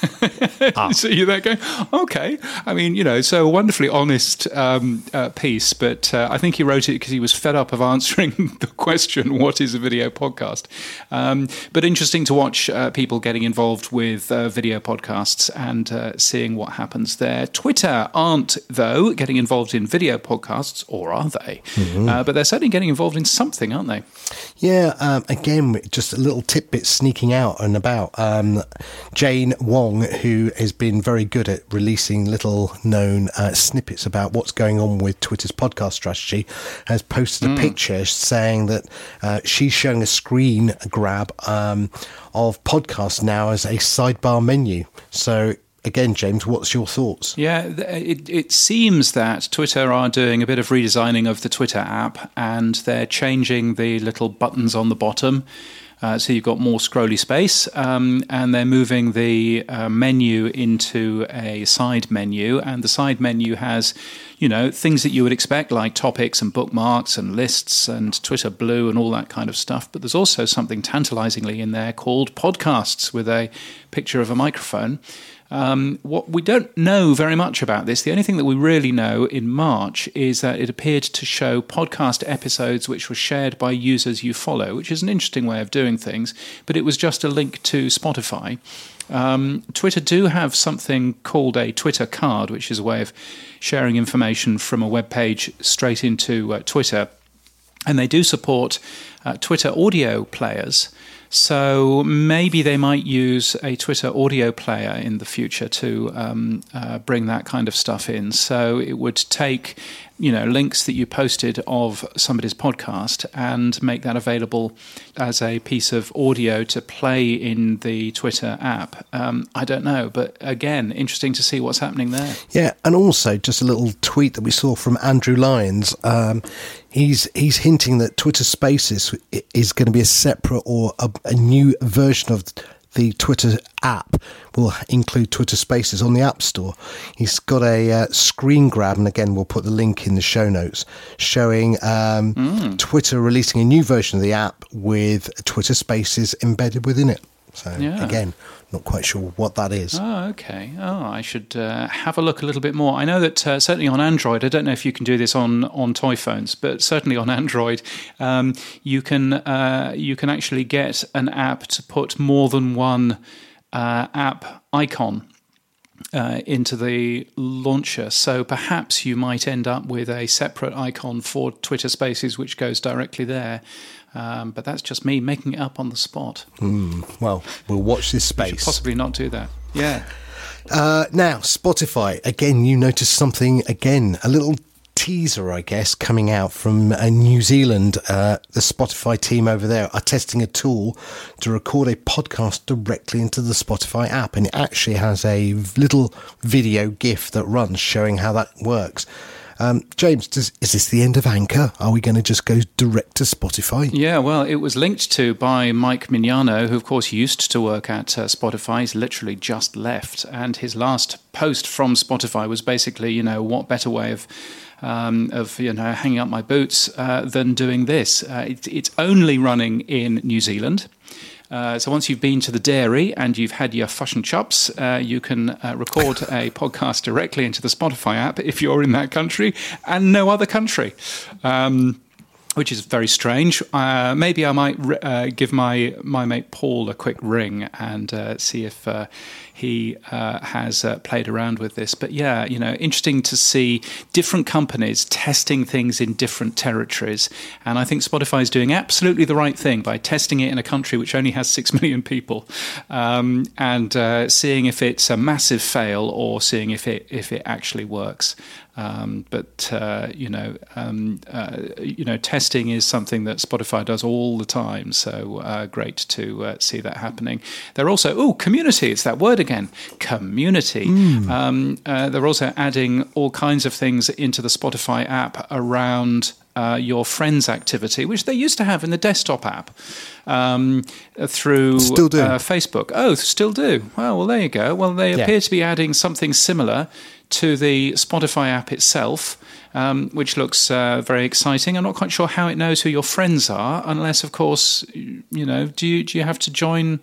(laughs) ah. (laughs) so you're there going, okay. I mean, you know, so a wonderfully honest um, uh, piece, but uh, I think he wrote it because he was fed up of answering (laughs) the question, (laughs) "What is a video podcast?" Um, but interesting to watch uh, people getting involved with uh, video podcasts and uh, seeing what happens there. Twitter aren't though getting involved in video podcasts, or are they? Mm-hmm. Uh, but they're certainly getting involved in something, aren't they? Yeah. Um, again, just a little tidbit sneaking out and about. Um, Jane Wong, who has been very good at releasing little known uh, snippets about what's going on with Twitter's podcast strategy, has posted a mm. picture saying that uh, she's showing a screen grab um, of podcast now as a sidebar menu. So again, James, what's your thoughts? Yeah, it, it seems that Twitter are doing a bit of redesigning of the Twitter app and they're changing the little buttons on the bottom. Uh, so you've got more scrolly space, um, and they're moving the uh, menu into a side menu, and the side menu has, you know, things that you would expect like topics and bookmarks and lists and Twitter Blue and all that kind of stuff. But there's also something tantalizingly in there called podcasts with a picture of a microphone. Um, what we don't know very much about this. The only thing that we really know in March is that it appeared to show podcast episodes which were shared by users you follow, which is an interesting way of doing things. But it was just a link to Spotify. Um, Twitter do have something called a Twitter card, which is a way of sharing information from a web page straight into uh, Twitter. And they do support uh, Twitter audio players. So maybe they might use a Twitter audio player in the future to um, uh, bring that kind of stuff in. So it would take you know links that you posted of somebody's podcast and make that available as a piece of audio to play in the Twitter app. Um, I don't know, but again, interesting to see what's happening there. Yeah, and also just a little tweet that we saw from Andrew Lyons. Um, he's he's hinting that Twitter Spaces is going to be a separate or a, a new version of the Twitter app will include Twitter Spaces on the App Store. He's got a uh, screen grab, and again, we'll put the link in the show notes, showing um, mm. Twitter releasing a new version of the app with Twitter Spaces embedded within it. So, yeah. again, not quite sure what that is. Oh, okay. Oh, I should uh, have a look a little bit more. I know that uh, certainly on Android, I don't know if you can do this on, on toy phones, but certainly on (laughs) Android, um, you can uh, you can actually get an app to put more than one uh, app icon uh, into the launcher. So perhaps you might end up with a separate icon for Twitter Spaces, which goes directly there. Um, but that's just me making it up on the spot. Mm, well, we'll watch this space. possibly not do that. Yeah. Uh, now, Spotify. Again, you noticed something again, a little teaser, I guess, coming out from uh, New Zealand. Uh, the Spotify team over there are testing a tool to record a podcast directly into the Spotify app, and it actually has a little video GIF that runs showing how that works. Um, James, does, is this the end of Anchor? Are we going to just go direct to Spotify? Yeah, well, it was linked to by Mike Mignano, who, of course, used to work at uh, Spotify. He's literally just left. And his last post from Spotify was basically, you know, what better way of um, of you know hanging up my boots uh, than doing this. Uh, it, it's only running in New Zealand. Uh, so once you've been to the dairy and you've had your fush and chops, uh, you can uh, record a (laughs) podcast directly into the Spotify app if you're in that country and no other country. Um, which is very strange. Uh, maybe I might uh, give my my mate Paul a quick ring and uh, see if uh, he uh, has uh, played around with this. But yeah, you know, interesting to see different companies testing things in different territories. And I think Spotify is doing absolutely the right thing by testing it in a country which only has six (laughs) million people, um, and seeing if it's a massive fail or seeing if it if it actually works. Um, but uh, you know, um, uh, you know, testing is something that Spotify does all the time. So uh, great to uh, see that happening. They're also oh, community. It's that word again, community. Mm. Um, uh, they're also adding all kinds of things into the Spotify app around uh, your friends' activity, which they used to have in the desktop app um, through still do. Uh, Facebook. Oh, still do. Well, well, there you go. Well, they Yeah. appear to be adding something similar to the Spotify app itself. Um, which looks uh, very exciting. I'm not quite sure how it knows who your friends are, unless, of course, you know. Do you do you have to join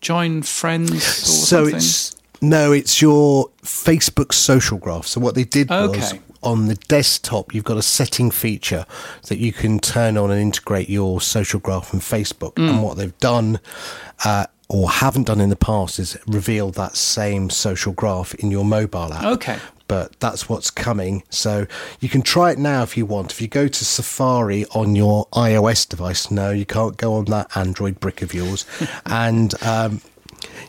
join friends or so something? it's no, it's your Facebook social graph. So what they did was on the desktop, you've got a setting feature that you can turn on and integrate your social graph from Facebook. Mm. And what they've done. Uh, or haven't done in the past is reveal that same social graph in your mobile app. Okay. But that's what's coming. So you can try it now if you want. If you go to Safari on your iOS device, no, you can't go on that Android brick of yours. (laughs) and um,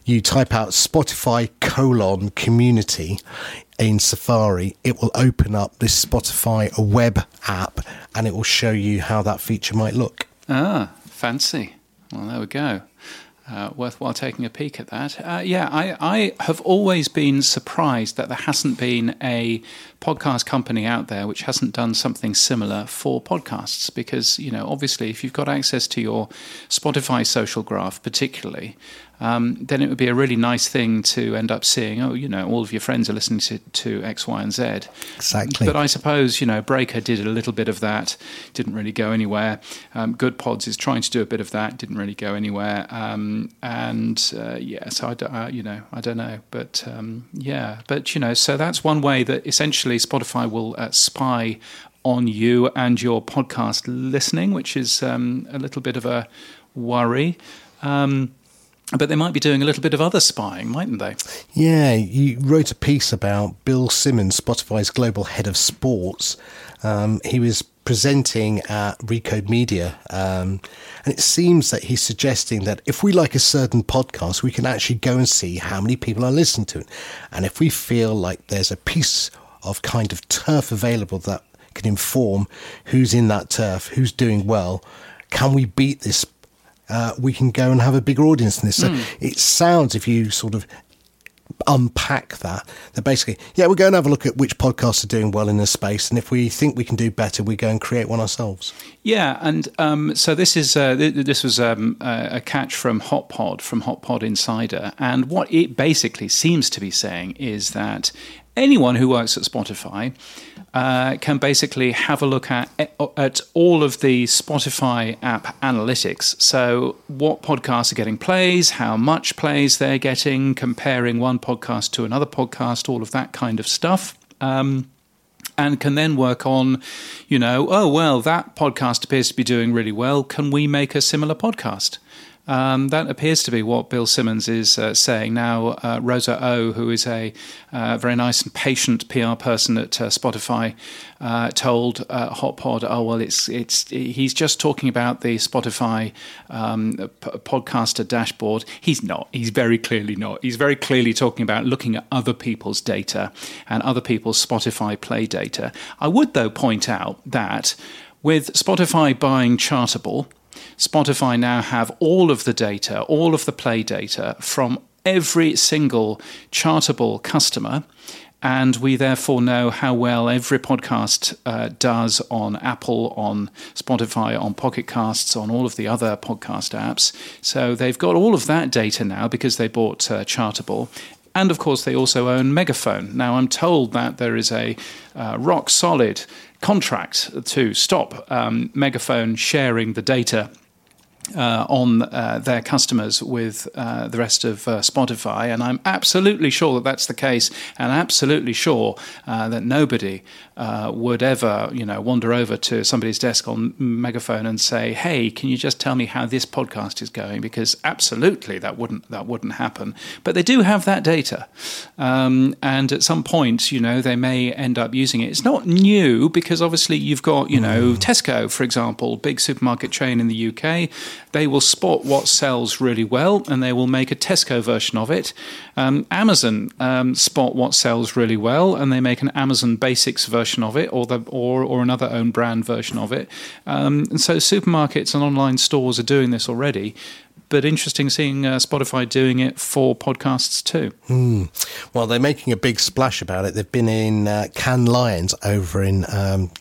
you type out Spotify colon community in Safari, it will open up this Spotify web app and it will show you how that feature might look. Ah, fancy. Well, there we go. Uh, worthwhile taking a peek at that. Uh, yeah, I, I have always been surprised that there hasn't been a podcast company out there which hasn't done something similar for podcasts. Because, you know, obviously, if you've got access to your Spotify social graph, particularly, um, then it would be a really nice thing to end up seeing, oh, you know, all of your friends are listening to, to X, Y, and Z. Exactly. But I suppose, you know, Breaker did a little bit of that, didn't really go anywhere. Um, Goodpods is trying to do a bit of that, didn't really go anywhere. Um, and uh, yeah, so I, don't- uh, you know, I don't know. But um, yeah, but, you know, so that's one way that essentially Spotify will uh, spy on you and your podcast listening, which is um, a little bit of a worry. Um, but they might be doing a little bit of other spying, mightn't they? Yeah, you wrote a piece about Bill Simmons, Spotify's global head of sports. Um, he was presenting at Recode Media, um, and it seems that he's suggesting that if we like a certain podcast, we can actually go and see how many people are listening to it. And if we feel like there's a piece of kind of turf available that can inform who's in that turf, who's doing well, can we beat this uh, we can go and have a bigger audience than this. So it sounds, if you sort of unpack that, that basically, yeah, we're going to have a look at which podcasts are doing well in this space, and if we think we can do better, we go and create one ourselves. Yeah, and um, so this is uh, th- this was um, a a catch from HotPod from HotPod Insider, and what it basically seems to be saying is that anyone who works at Spotify uh, can basically have a look at at all of the Spotify app analytics. So, what podcasts are getting plays, how much plays they're getting, comparing one podcast to another podcast, all of that kind of stuff. Um, and can then work on, you know, oh, well, that podcast appears to be doing really well. Can we make a similar podcast? Um, that appears to be what Bill Simmons is uh, saying. Now, uh, Rosa O, who is a uh, very nice and patient PR person at uh, Spotify, uh, told uh, HotPod, "Oh well, it's it's he's just talking about the Spotify um, p- podcaster dashboard. He's not. He's very clearly not. He's very clearly talking about looking at other people's data and other people's Spotify play data. I would though point out that with Spotify buying Chartable." Spotify now have all of the data, all of the play data from every single chartable customer. And we therefore know how well every podcast uh, does on Apple, on Spotify, on Pocket Casts, on all of the other podcast apps. So they've got all of that data now because they bought uh, Chartable. And of course, they also own Megaphone. Now, I'm told that there is a uh, rock solid contract to stop um, Megaphone sharing the data uh, on uh, their customers with uh, the rest of uh, Spotify. And I'm absolutely sure that that's the case, and absolutely sure uh, that nobody uh, would ever, you know, wander over to somebody's desk on Megaphone and say, "Hey, can you just tell me how this podcast is going?" Because absolutely, that wouldn't that wouldn't happen. But they do have that data, um, and at some point, you know, they may end up using it. It's not new because obviously you've got, you know, Tesco, for example, big supermarket chain in the UK. They will spot what sells really well and they will make a Tesco version of it. Um, Amazon um, spot what sells really well and they make an Amazon Basics version of it or the or or another own brand version of it. Um, and so supermarkets and online stores are doing this already. But interesting seeing uh, Spotify doing it for podcasts too. Well, they're making a big splash about it. They've been in uh, Cannes Lions over in um,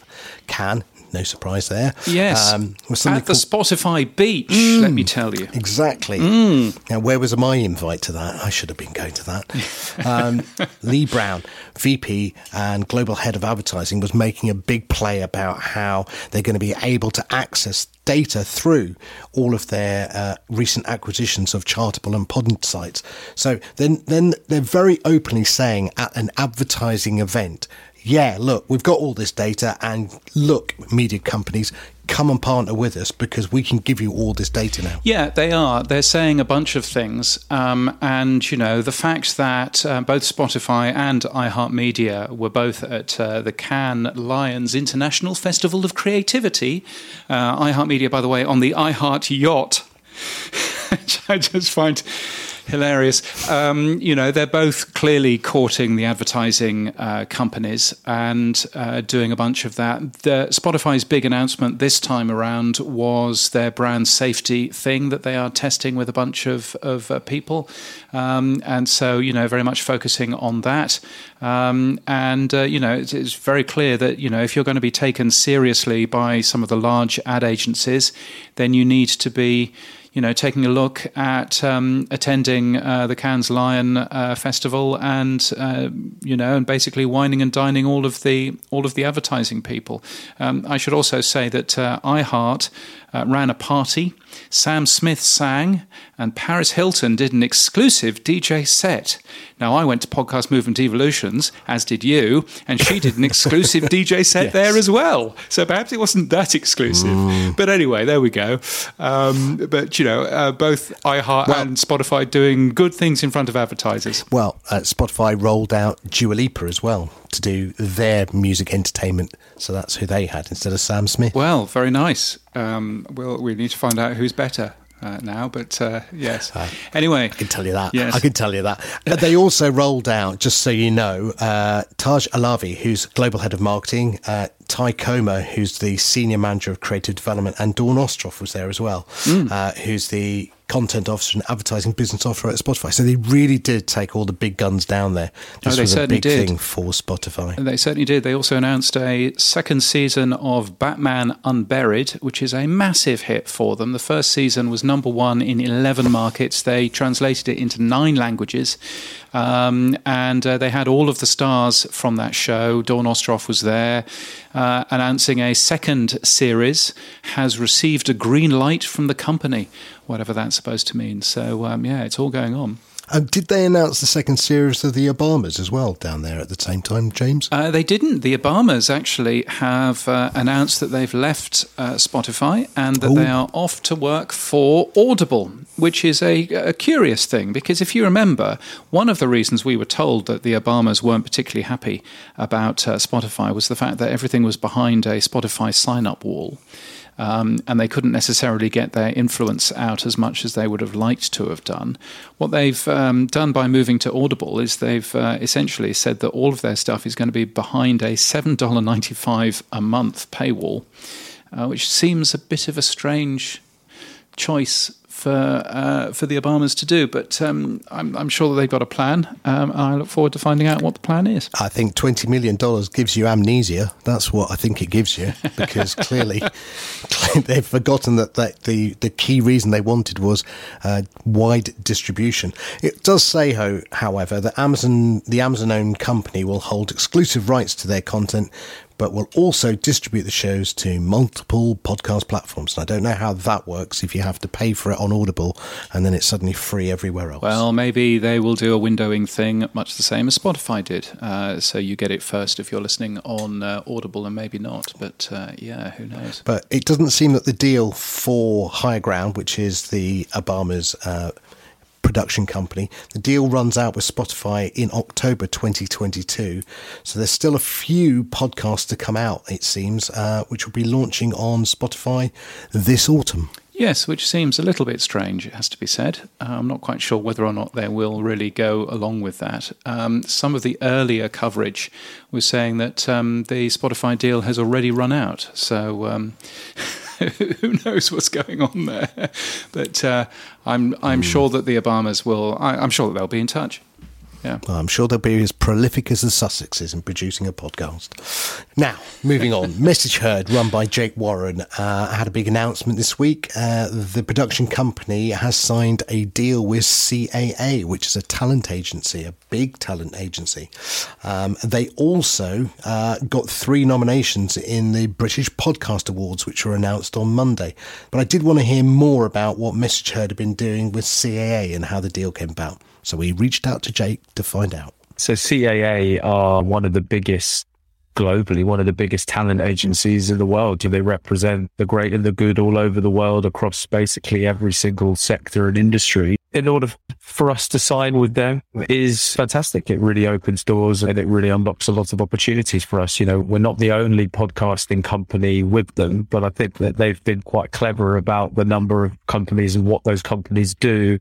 Cannes, No surprise there. Yes. Um, was At the called... Spotify beach, mm, let me tell you. Exactly. Mm. Now, where was my invite to that? I should have been going to that. um, (laughs) Lee Brown, VP and Global Head of Advertising, was making a big play about how they're going to be able to access data through all of their uh, recent acquisitions of Chartable and Podsights. So then, then they're very openly saying at an advertising event, yeah, look, we've got all this data, and look, media companies, come and partner with us because we can give you all this data now. Yeah, they are. They're saying a bunch of things. Um, and, you know, the fact that uh, both Spotify and iHeartMedia were both at uh, the Cannes Lions International Festival of Creativity, uh, iHeartMedia, by the way, on the iHeart yacht, (laughs) which I just find hilarious. Um, you know, they're both clearly courting the advertising uh, companies and uh, doing a bunch of that. The, Spotify's big announcement this time around was their brand safety thing that they are testing with a bunch of, of uh, people. Um, and so, you know, very much focusing on that. Um, and, uh, you know, it's, it's very clear that, you know, if you're going to be taken seriously by some of the large ad agencies, then you need to be you know, taking a look at um, attending uh, the Cannes Lion uh, Festival and uh, you know, and basically wining and dining all of the all of the advertising people. Um, I should also say that uh, iHeart uh, ran a party. Sam Smith sang, and Paris Hilton did an exclusive DJ set. Now, I went to Podcast Movement Evolutions, as did you, and she did an exclusive (laughs) DJ set yes. there as well. So perhaps it wasn't that exclusive. Mm. But anyway, there we go. Um, but, you know, uh, both iHeart well, and Spotify doing good things in front of advertisers. Well, uh, Spotify rolled out Dua Lipa as well to do their music entertainment. So that's who they had instead of Sam Smith. Well, very nice. Um, we'll, we need to find out who's better. Uh, now, but uh, yes. Uh, anyway, I can tell you that. Yes. I can tell you that. But they also rolled out, just so you know, uh, Taj Alavi, who's global head of marketing, uh, Ty Comer, who's the senior manager of creative development, and Dawn Ostroff was there as well, mm. uh, who's the content officer and advertising business officer at Spotify. So they really did take all the big guns down there. This oh, they was certainly a big did. thing for Spotify. They certainly did. They also announced a second season of Batman Unburied, which is a massive hit for them. The first season was number one in 11 markets. They translated it into nine languages. Um, and uh, they had all of the stars from that show. Dawn Ostroff was there, uh, announcing a second series, has received a green light from the company, whatever that's supposed to mean. So, um, yeah, it's all going on. Um, did they announce the second series of the Obamas as well down there at the same time, James? Uh, they didn't. The Obamas actually have uh, announced that they've left uh, Spotify and that Ooh. they are off to work for Audible, which is a, a, curious thing because if you remember, one of the reasons we were told that the Obamas weren't particularly happy about uh, Spotify was the fact that everything was behind a Spotify sign up wall um, and they couldn't necessarily get their influence out as much as they would have liked to have done. What they've um, done by moving to Audible is they've uh, essentially said that all of their stuff is going to be behind a $7.95 a month paywall, uh, which seems a bit of a strange choice for uh, for the Obamas to do. But um, I'm, I'm, sure that they've got a plan. Um, I look forward to finding out what the plan is. I think twenty million dollars gives you amnesia. That's what I think it gives you because (laughs) clearly, they've forgotten that, that the the key reason they wanted was uh, wide distribution. It does say, ho, however, that Amazon, the Amazon-owned company, will hold exclusive rights to their content but will also distribute the shows to multiple podcast platforms. And I don't know how that works if you have to pay for it on Audible and then it's suddenly free everywhere else. Well, maybe they will do a windowing thing much the same as Spotify did. Uh, so you get it first if you're listening on uh, Audible and maybe not. But uh, yeah, who knows? But it doesn't seem that the deal for Higher Ground, which is the Obamas uh, production company. The deal runs out with Spotify in October 2022. So there's still a few podcasts to come out, it seems, uh, which will be launching on Spotify this autumn. Yes, which seems a little bit strange, it has to be said. Uh, I'm not quite sure whether or not they will really go along with that. Um, some of the earlier coverage was saying that um, the Spotify deal has already run out. So. Um, (laughs) (laughs) who knows what's going on there? But uh, I'm I'm mm. sure that the Obamas will. I, am sure that they'll be in touch. Yeah. I'm sure they'll be as prolific as the Sussexes in producing a podcast. Now, moving on. (laughs) Message Heard, run by Jake Warren, uh, had a big announcement this week. Uh, the production company has signed a deal with CAA, which is a talent agency, a big talent agency. Um, they also uh, got three nominations in the British Podcast Awards, which were announced on Monday. But I did want to hear more about what Message Heard had been doing with CAA and how the deal came about. So we reached out to Jake to find out. So CAA are one of the biggest globally, one of the biggest talent agencies in the world. Do they represent the great and the good all over the world across basically every single sector and industry. In order for us to sign with them is fantastic. It really opens doors and it really unlocks a lot of opportunities for us. You know, we're not the only podcasting company with them, but I think that they've been quite clever about the number of companies and what those companies do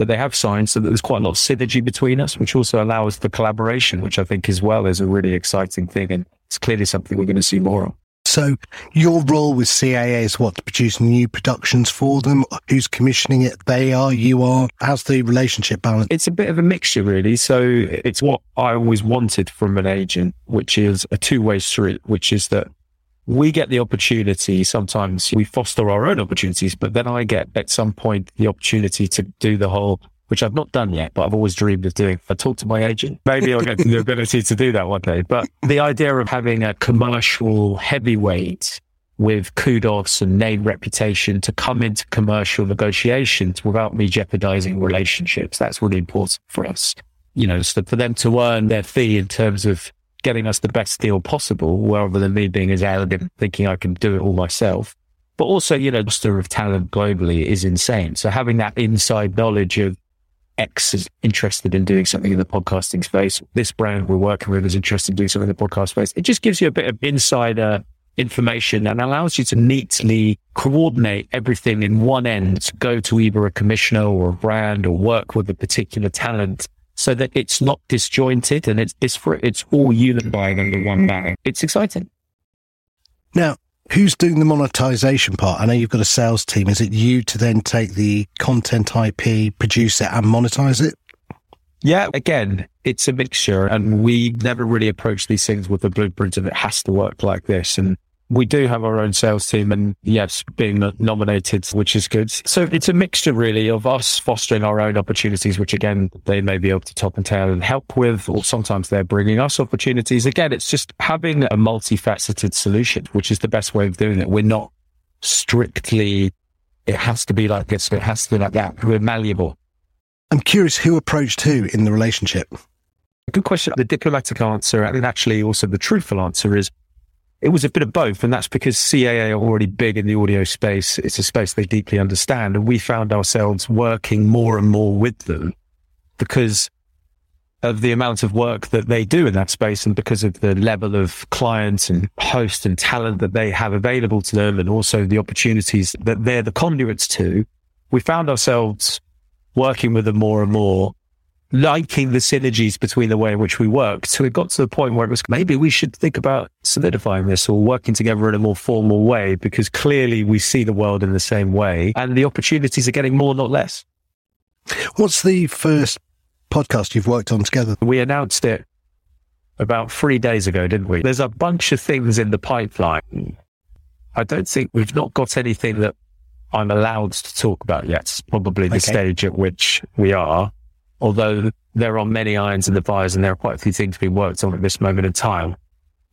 that they have signed so that there's quite a lot of synergy between us, which also allows for collaboration, which I think as well is a really exciting thing. And it's clearly something we're going to see more of. So your role with CAA is what to produce new productions for them. Who's commissioning it? They are. You are. How's the relationship balance? It's a bit of a mixture, really. So it's what I always wanted from an agent, which is a two-way street. Which is that we get the opportunity. Sometimes we foster our own opportunities, but then I get at some point the opportunity to do the whole, which I've not done yet, but I've always dreamed of doing. I talk to my agent. Maybe I'll get the ability to do that one day. But the idea of having a commercial heavyweight with kudos and name reputation to come into commercial negotiations without me jeopardizing relationships, that's really important for us. You know, so for them to earn their fee in terms of getting us the best deal possible rather than me being as arrogant thinking I can do it all myself. But also, you know, the roster of talent globally is insane. So having that inside knowledge of X is interested in doing something in the podcasting space. This brand we're working with is interested in doing something in the podcast space. It just gives you a bit of insider information and allows you to neatly coordinate everything in one end go to either a commissioner or a brand or work with a particular talent so that it's not disjointed and it's, it's it's all unified under one banner. It's exciting. Now, who's doing the monetization part? I know you've got a sales team. Is it you to then take the content IP, produce it and monetize it? Yeah, again, it's a mixture and we never really approach these things with the blueprint of it has to work like this. And we do have our own sales team and yes, being nominated, which is good. So it's a mixture really of us fostering our own opportunities, which again, they may be able to top and tail and help with, or sometimes they're bringing us opportunities. Again, it's just having a multifaceted solution, which is the best way of doing it. We're not strictly, it has to be like this, it has to be like that. We're malleable. I'm curious who approached who in the relationship. Good question. The diplomatic answer, and actually also the truthful answer is it was a bit of both. And that's because CAA are already big in the audio space. It's a space they deeply understand. And we found ourselves working more and more with them because of the amount of work that they do in that space and because of the level of clients and host and talent that they have available to them and also the opportunities that they're the conduits to, we found ourselves working with them more and more liking the synergies between the way in which we work. So it got to the point where it was maybe we should think about solidifying this or working together in a more formal way because clearly we see the world in the same way and the opportunities are getting more, not less. What's the first podcast you've worked on together? We announced it about three days ago, didn't we? There's a bunch of things in the pipeline. I don't think we've not got anything that I'm allowed to talk about yet. It's probably the okay. stage at which we are although there are many irons in the fires and there are quite a few things being worked on at this moment in time.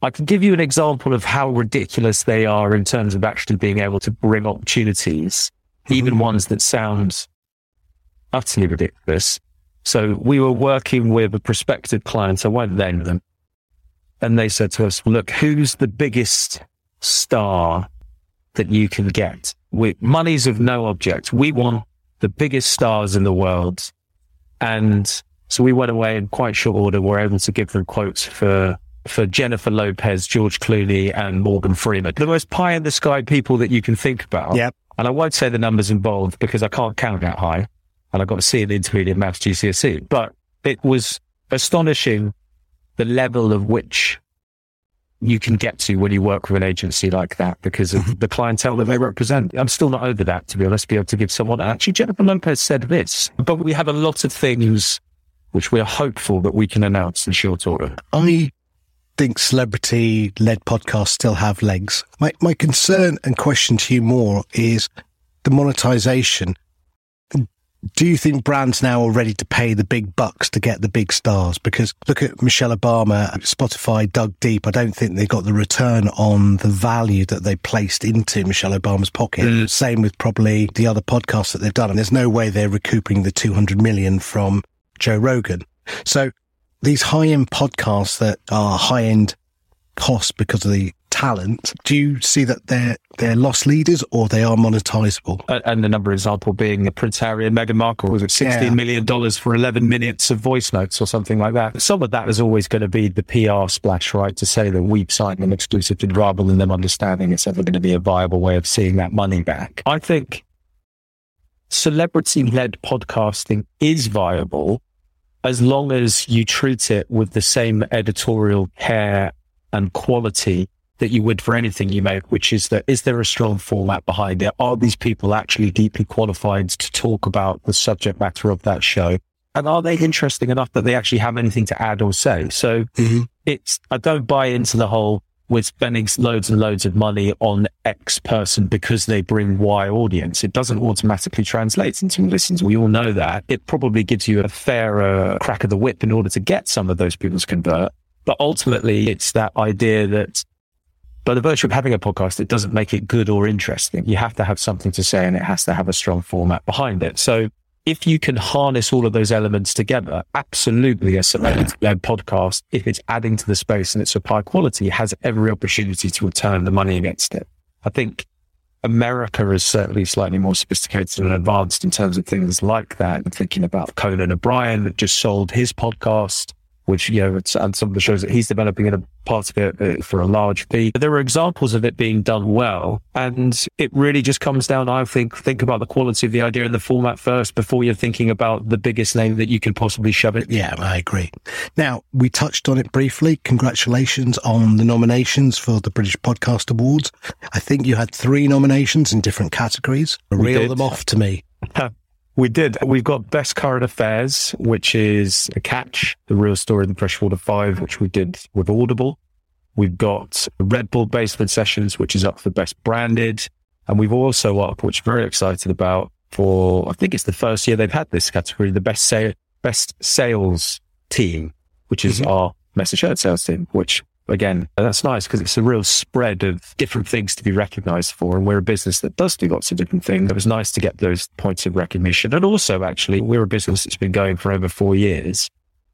I can give you an example of how ridiculous they are in terms of actually being able to bring opportunities, mm-hmm. even ones that sound utterly ridiculous. So we were working with a prospective client. I won't name them. And they said to us, look, who's the biggest star that you can get? We, money's of no object. We want the biggest stars in the world and so we went away in quite short order. We're able to give them quotes for for Jennifer Lopez, George Clooney, and Morgan Freeman. The most pie in the sky people that you can think about. Yep. And I won't say the numbers involved because I can't count that high. And I got to see the intermediate maths GCSE. But it was astonishing the level of which you can get to when you work with an agency like that because of mm-hmm. the clientele that they represent. I'm still not over that, to be honest, be able to give someone, actually, Jennifer Lopez said this, but we have a lot of things which we are hopeful that we can announce in short order. I think celebrity led podcasts still have legs. My, my concern and question to you more is the monetization. Do you think brands now are ready to pay the big bucks to get the big stars? Because look at Michelle Obama, Spotify dug deep. I don't think they got the return on the value that they placed into Michelle Obama's pocket. Mm. Same with probably the other podcasts that they've done. And there's no way they're recouping the 200 million from Joe Rogan. So these high end podcasts that are high end cost because of the talent, do you see that they're they're lost leaders or they are monetizable? And the number example being the Prince Harry and Meghan Markle was it sixteen yeah. million dollars for eleven minutes of voice notes or something like that. Some of that is always going to be the PR splash, right? To say that we've signed an exclusive deal rather than them understanding it's ever going to be a viable way of seeing that money back. I think celebrity led podcasting is viable as long as you treat it with the same editorial care and quality that you would for anything you make, which is that is there a strong format behind it? Are these people actually deeply qualified to talk about the subject matter of that show? And are they interesting enough that they actually have anything to add or say? So mm-hmm. it's, I don't buy into the whole we're spending loads and loads of money on X person because they bring Y audience. It doesn't automatically translate into listens. We all know that. It probably gives you a fairer crack of the whip in order to get some of those people to convert. But ultimately, it's that idea that by the virtue of having a podcast, it doesn't make it good or interesting. You have to have something to say and it has to have a strong format behind it. So if you can harness all of those elements together, absolutely a led podcast, if it's adding to the space and it's of high quality, has every opportunity to return the money against it. I think America is certainly slightly more sophisticated and advanced in terms of things like that. I'm thinking about Conan O'Brien that just sold his podcast which, you know, and some of the shows that he's developing in a part of it uh, for a large fee. There are examples of it being done well. And it really just comes down, I think, think about the quality of the idea and the format first before you're thinking about the biggest name that you can possibly shove it. Yeah, I agree. Now, we touched on it briefly. Congratulations on the nominations for the British Podcast Awards. I think you had three nominations in different categories. Reel them off to me. (laughs) We did. We've got Best Current Affairs, which is a catch, the real story in the Freshwater Five, which we did with Audible. We've got Red Bull Basement Sessions, which is up for Best Branded. And we've also up, which we're very excited about, for I think it's the first year they've had this category, the Best, sa- best Sales Team, which is mm-hmm. our Message Heard sales team, which again, that's nice because it's a real spread of different things to be recognized for. And we're a business that does do lots of different things. It was nice to get those points of recognition. And also, actually, we're a business that's been going for over four years.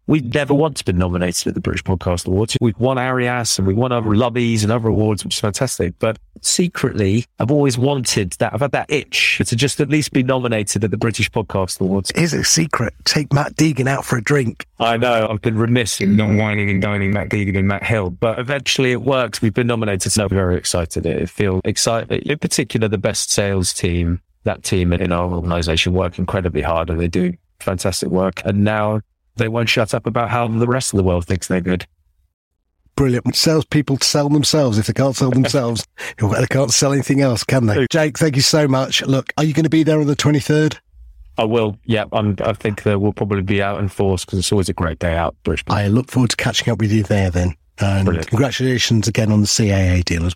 We've never once been nominated at the British Podcast Awards. We've won Arias and we won other lobbies and other awards, which is fantastic. But secretly, I've always wanted that. I've had that itch to just at least be nominated at the British Podcast Awards. Here's a secret. Take Matt Deegan out for a drink. I know. I've been remiss in not whining and dining Matt Deegan and Matt Hill, but eventually it works. We've been nominated. So I'm very excited. It feels excited. In particular, the best sales team, that team in our organization work incredibly hard and they do fantastic work. And now they won't shut up about how the rest of the world thinks they're good. Brilliant. Salespeople sell themselves. If they can't sell themselves, (laughs) they can't sell anything else, can they? Jake, thank you so much. Look, are you going to be there on the 23rd? I will. Yeah, I'm, I think that we'll probably be out in force because it's always a great day out. Brisbane. I look forward to catching up with you there then. And Brilliant. congratulations again on the CAA deal as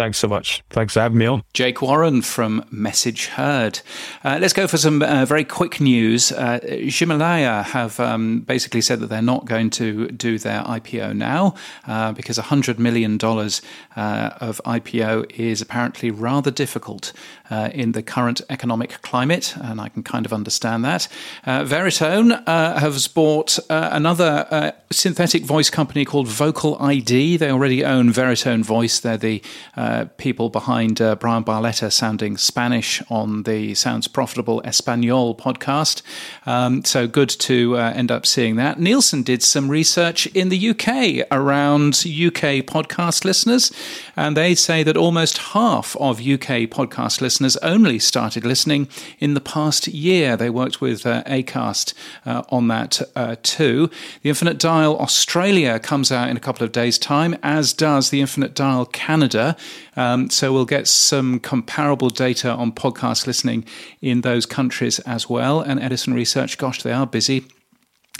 Thanks so much. Thanks for having me on. Jake Warren from Message Heard. Uh, let's go for some uh, very quick news. Uh, Himalaya have um, basically said that they're not going to do their IPO now uh, because $100 million uh, of IPO is apparently rather difficult uh, in the current economic climate, and I can kind of understand that. Veritone has bought another synthetic voice company called VocaliD. They already own Veritone Voice. They're the uh, people behind uh, Bryan Barletta sounding Spanish on the Sounds Profitable Espanol podcast. Um, so good to uh, end up seeing that. Nielsen did some research in the UK around UK podcast listeners, and they say that almost half of UK podcast listeners only started listening in the past year. They worked with uh, Acast uh, on that too. The Infinite Dial Australia comes out in a couple of days' time, as does the Infinite Dial Canada. Um, so we'll get some comparable data on podcast listening in those countries as well. And Edison Research, gosh, they are busy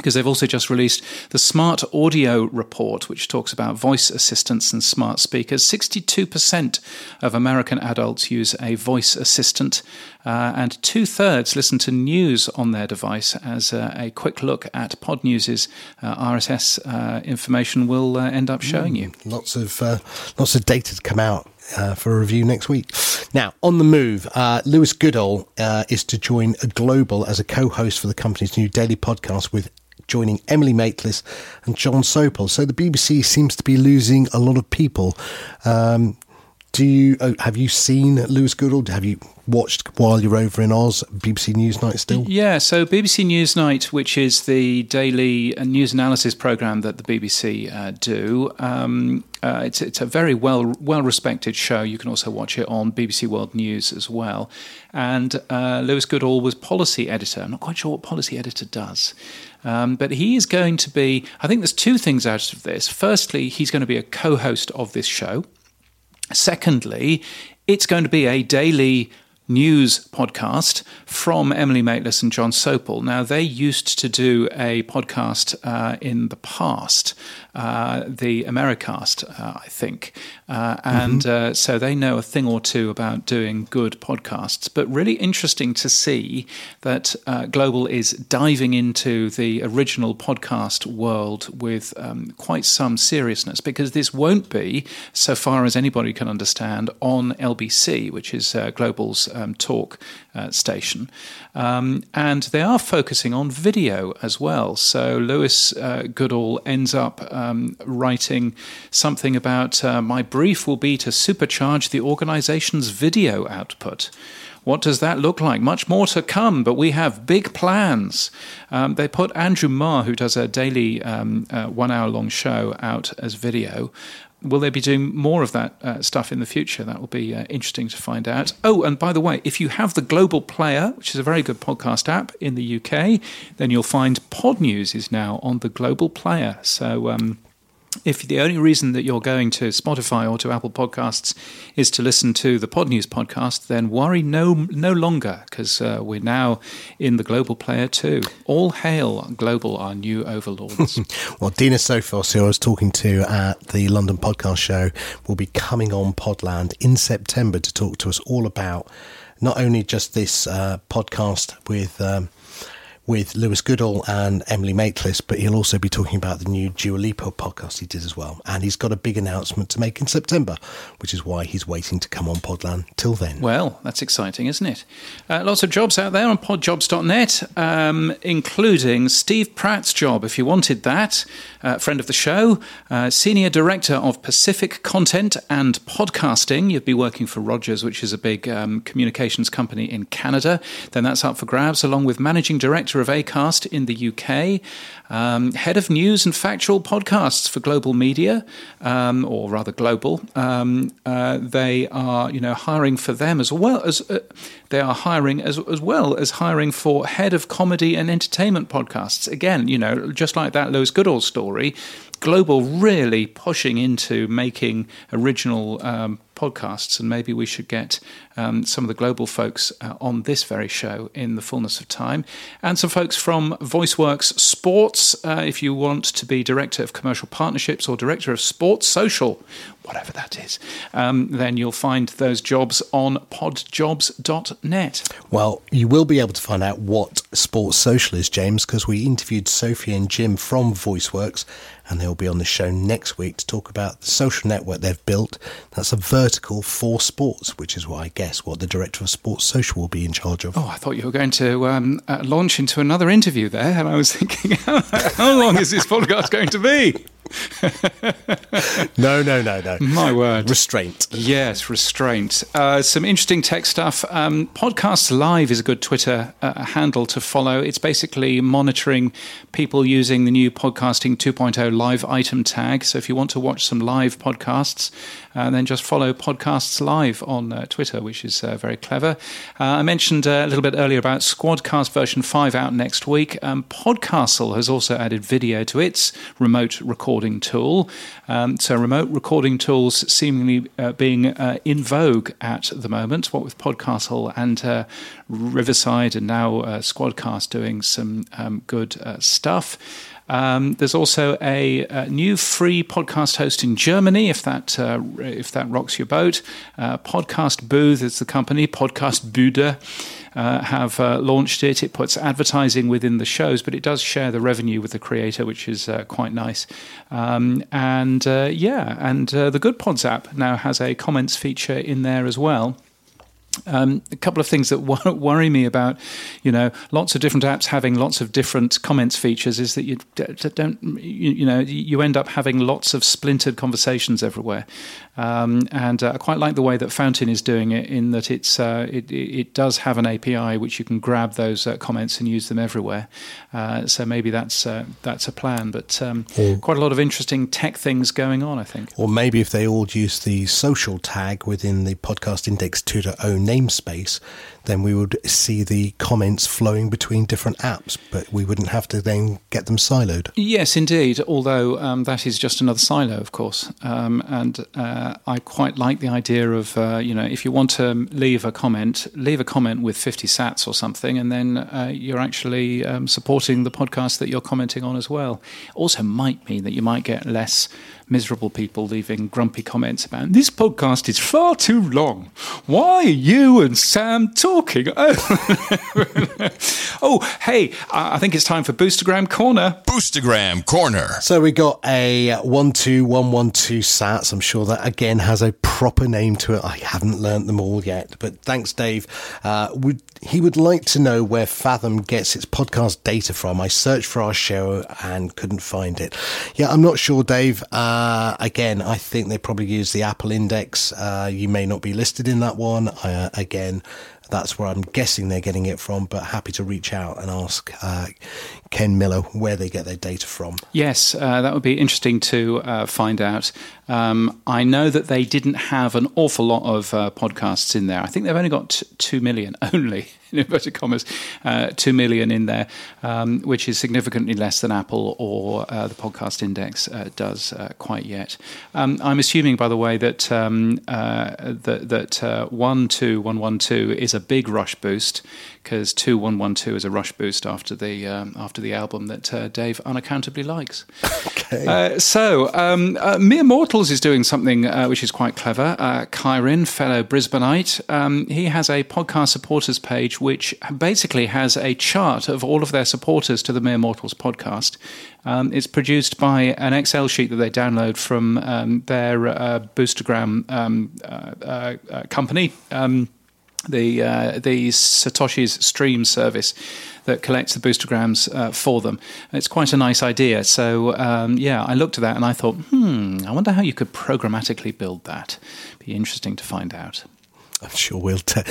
because they've also just released the Smart Audio Report, which talks about voice assistants and smart speakers. 62% of American adults use a voice assistant, uh, and two thirds listen to news on their device. As uh, a quick look at Podnews's uh, RSS uh, information will uh, end up showing you. Lots of uh, lots of data to come out uh, for a review next week. Now, on the move, uh, Lewis Goodall uh, is to join Global as a co-host for the company's new daily podcast with joining Emily Maitlis and John Sopel. So the BBC seems to be losing a lot of people. Um, do you uh, have you seen Lewis Goodall? Have you watched while you're over in Oz BBC Newsnight still? Yeah, so BBC Newsnight, which is the daily uh, news analysis program that the BBC uh, do, um, uh, it's it's a very well well respected show. You can also watch it on BBC World News as well. And uh, Lewis Goodall was policy editor. I'm not quite sure what policy editor does. Um, but he is going to be, I think there's two things out of this. Firstly, he's going to be a co host of this show. Secondly, it's going to be a daily news podcast from Emily Maitlis and John Sopel. Now, they used to do a podcast uh, in the past, uh, the Americast, uh, I think. Uh, and mm-hmm. so they know a thing or two about doing good podcasts. But really interesting to see that uh, Global is diving into the original podcast world with um, quite some seriousness because this won't be, so far as anybody can understand, on LBC, which is Global's um, talk uh, station. Um, and they are focusing on video as well. So Lewis uh, Goodall ends up um, writing something about uh, my brief will be to supercharge the organization's video output. What does that look like? Much more to come, but we have big plans. Um, they put Andrew Marr, who does a daily um, uh, one hour long show, out as video will they be doing more of that uh, stuff in the future? That will be uh, interesting to find out. Oh, and by the way, if you have the Global Player, which is a very good podcast app in the UK, then you'll find Podnews is now on the Global Player. So um, if the only reason that you're going to Spotify or to Apple Podcasts is to listen to the Podnews podcast, then worry no no longer because uh, we're now in the global player too. All hail global, our new overlords. (laughs) well, Dino Sofos, who I was talking to at the London Podcast Show, will be coming on Podland in September to talk to us all about not only just this uh, podcast with. Um, with Lewis Goodall and Emily Maitlis, but he'll also be talking about the new Dua Lipa podcast he did as well. And he's got a big announcement to make in September, which is why he's waiting to come on Podland till then. Well, that's exciting, isn't it? Uh, lots of jobs out there on podjobs.net, um, including Steve Pratt's job, if you wanted that, uh, friend of the show, uh, Senior Director of Pacific Content and Podcasting. You'd be working for Rogers, which is a big um, communications company in Canada. Then that's up for grabs, along with Managing Director of ACAST in the UK, um, head of news and factual podcasts for Global Media, um, or rather Global. Um, uh, they are, you know, hiring for them as well as uh, they are hiring as as well as hiring for head of comedy and entertainment podcasts. Again, you know, just like that Lewis Goodall story. Global really pushing into making original um, podcasts, and maybe we should get um, some of the global folks uh, on this very show in the fullness of time, and some folks from VoiceWorks Sports. Uh, if you want to be director of commercial partnerships or director of sports social, whatever that is, um, then you'll find those jobs on podjobs.net. Well, you will be able to find out what sports social is, James, because we interviewed Sophie and Jim from VoiceWorks and they'll be on the show next week to talk about the social network they've built. That's a vertical for sports, which is what I guess what the director of Sports Social will be in charge of. Oh, I thought you were going to um, uh, launch into another interview there, and I was (laughs) thinking, (laughs) how long is this (laughs) podcast going to be? (laughs) no, no, no, no. My word. Restraint. Yes, restraint. Uh, some interesting tech stuff. Um, Podcasts Live is a good Twitter uh, handle to follow. It's basically monitoring people using the new Podcasting 2.0 live item tag. So if you want to watch some live podcasts, uh, then just follow Podcasts Live on uh, Twitter, which is uh, very clever. Uh, I mentioned a little bit earlier about Squadcast version 5 out next week. Um, Podcastle has also added video to its remote recording tool. Um, so, remote recording tools seemingly uh, being uh, in vogue at the moment, what with Podcastle and uh, Riverside, and now uh, Squadcast doing some um, good uh, stuff. Um, there's also a, a, new free podcast host in Germany, if that uh, if that rocks your boat. Uh, podcast Booth is the company. Podcast Bude uh, have uh, launched it. It puts advertising within the shows, but it does share the revenue with the creator, which is uh, quite nice. Um, and uh, yeah, and the Goodpods app now has a comments feature in there as well. Um, a couple of things that (laughs) worry me about, you know, lots of different apps having lots of different comments features is that you don't, you, you know, you end up having lots of splintered conversations everywhere. Um, and uh, I quite like the way that Fountain is doing it in that it's uh, it, it does have an API which you can grab those uh, comments and use them everywhere. Uh, so maybe that's uh, that's a plan. But um, quite a lot of interesting tech things going on, I think. Or maybe if they all use the social tag within the podcast index 2.0 namespace, then we would see the comments flowing between different apps, but we wouldn't have to then get them siloed. Yes, indeed. Although um, that is just another silo, of course. Um, and uh, I quite like the idea of, uh, you know, if you want to leave a comment, leave a comment with 50 sats or something, and then uh, you're actually um, supporting the podcast that you're commenting on as well. Also, might mean that you might get less miserable people leaving grumpy comments about this podcast is far too long. Why are you and Sam talking? Oh, (laughs) oh hey, I think it's time for Boostergram Corner. Boostergram Corner. So we got a 12112 sats. I'm sure that again has a proper name to it. I haven't learnt them all yet, but thanks, Dave. Uh, would, he would like to know where Fathom gets its podcast data from. I searched for our show and couldn't find it. Yeah, I'm not sure, Dave. Uh, again, I think they probably use the Apple Index. Uh, you may not be listed in that one. Uh, again, that's where I'm guessing they're getting it from, but happy to reach out and ask uh, Ken Miller where they get their data from. Yes, uh, that would be interesting to uh, find out. Um, I know that they didn't have an awful lot of uh, podcasts in there. I think they've only got t- 2 million, (laughs) only, in inverted commas, uh, 2 million in there, um, which is significantly less than Apple or uh, the Podcast Index uh, does quite yet. Um, I'm assuming, by the way, that, um, that, that 12112 is a big rush boost because 2112 is a rush boost after the um, after the album that uh, Dave unaccountably likes. Okay. Uh, so, um, uh, Mere Mortals is doing something uh, which is quite clever. Uh, Kyrin, fellow Brisbaneite, um, he has a podcast supporters page which basically has a chart of all of their supporters to the Mere Mortals podcast. Um, it's produced by an Excel sheet that they download from um, their uh, Boostergram um, uh, company. The uh, the Satoshi's stream service that collects the boostergrams uh, for them. It's quite a nice idea. So um, yeah, I looked at that and I thought, hmm, I wonder how you could programmatically build that. Be interesting to find out. I'm sure we'll. T-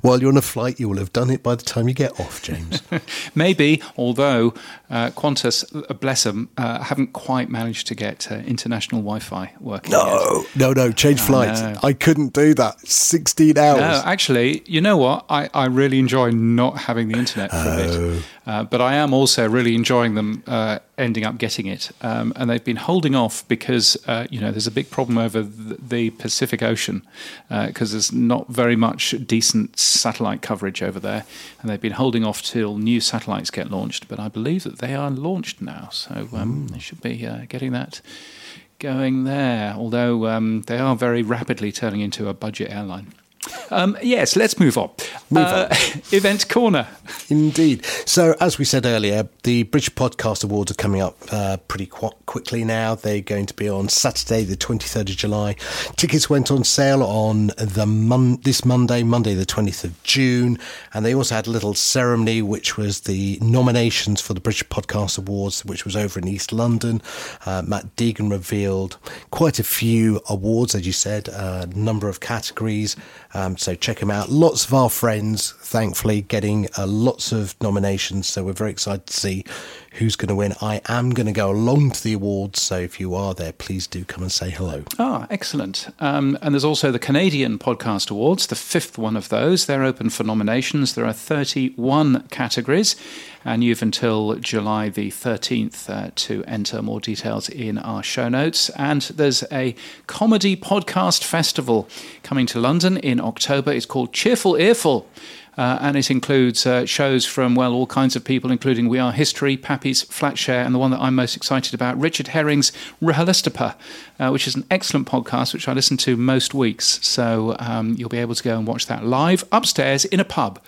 while you're on a flight, you will have done it by the time you get off, James. (laughs) Maybe, although uh, Qantas, uh, bless them, uh, haven't quite managed to get uh, international Wi-Fi working. No, yet. no, no, change flights. I, I, couldn't do that. 16 hours. No, actually, you know what? I, I really enjoy not having the internet for oh. a bit. Oh. Uh, but I am also really enjoying them uh, ending up getting it. Um, and they've been holding off because, uh, you know, there's a big problem over the, the Pacific Ocean because uh, there's not very much decent satellite coverage over there. And they've been holding off till new satellites get launched. But I believe that they are launched now. So um, they should be uh, getting that going there, although um, they are very rapidly turning into a budget airline. Um, yes, let's move on. Move uh, on. (laughs) event corner. Indeed. So, as we said earlier, the British Podcast Awards are coming up uh, pretty qu- quickly now. They're going to be on Saturday, the 23rd of July. Tickets went on sale on the mon- this Monday, Monday, the 20th of June. And they also had a little ceremony, which was the nominations for the British Podcast Awards, which was over in East London. Uh, Matt Deegan revealed quite a few awards, as you said, a number of categories. Um, so check them out. Lots of our friends, thankfully, getting uh, lots of nominations. So we're very excited to see who's going to win. I am going to go along to the awards, so if you are there, please do come and say hello. Ah, excellent. Um, and there's also the Canadian Podcast Awards, the fifth one of those. They're open for nominations. There are 31 categories, and you've until July the 13th uh, to enter more details in our show notes. And there's a comedy podcast festival coming to London in October. It's called Cheerful Earful. Uh, and it includes uh, shows from, well, all kinds of people, including We Are History, Pappy's Flatshare, and the one that I'm most excited about, Richard Herring's RHLSTP, uh, which is an excellent podcast, which I listen to most weeks. So um, you'll be able to go and watch that live upstairs in a pub,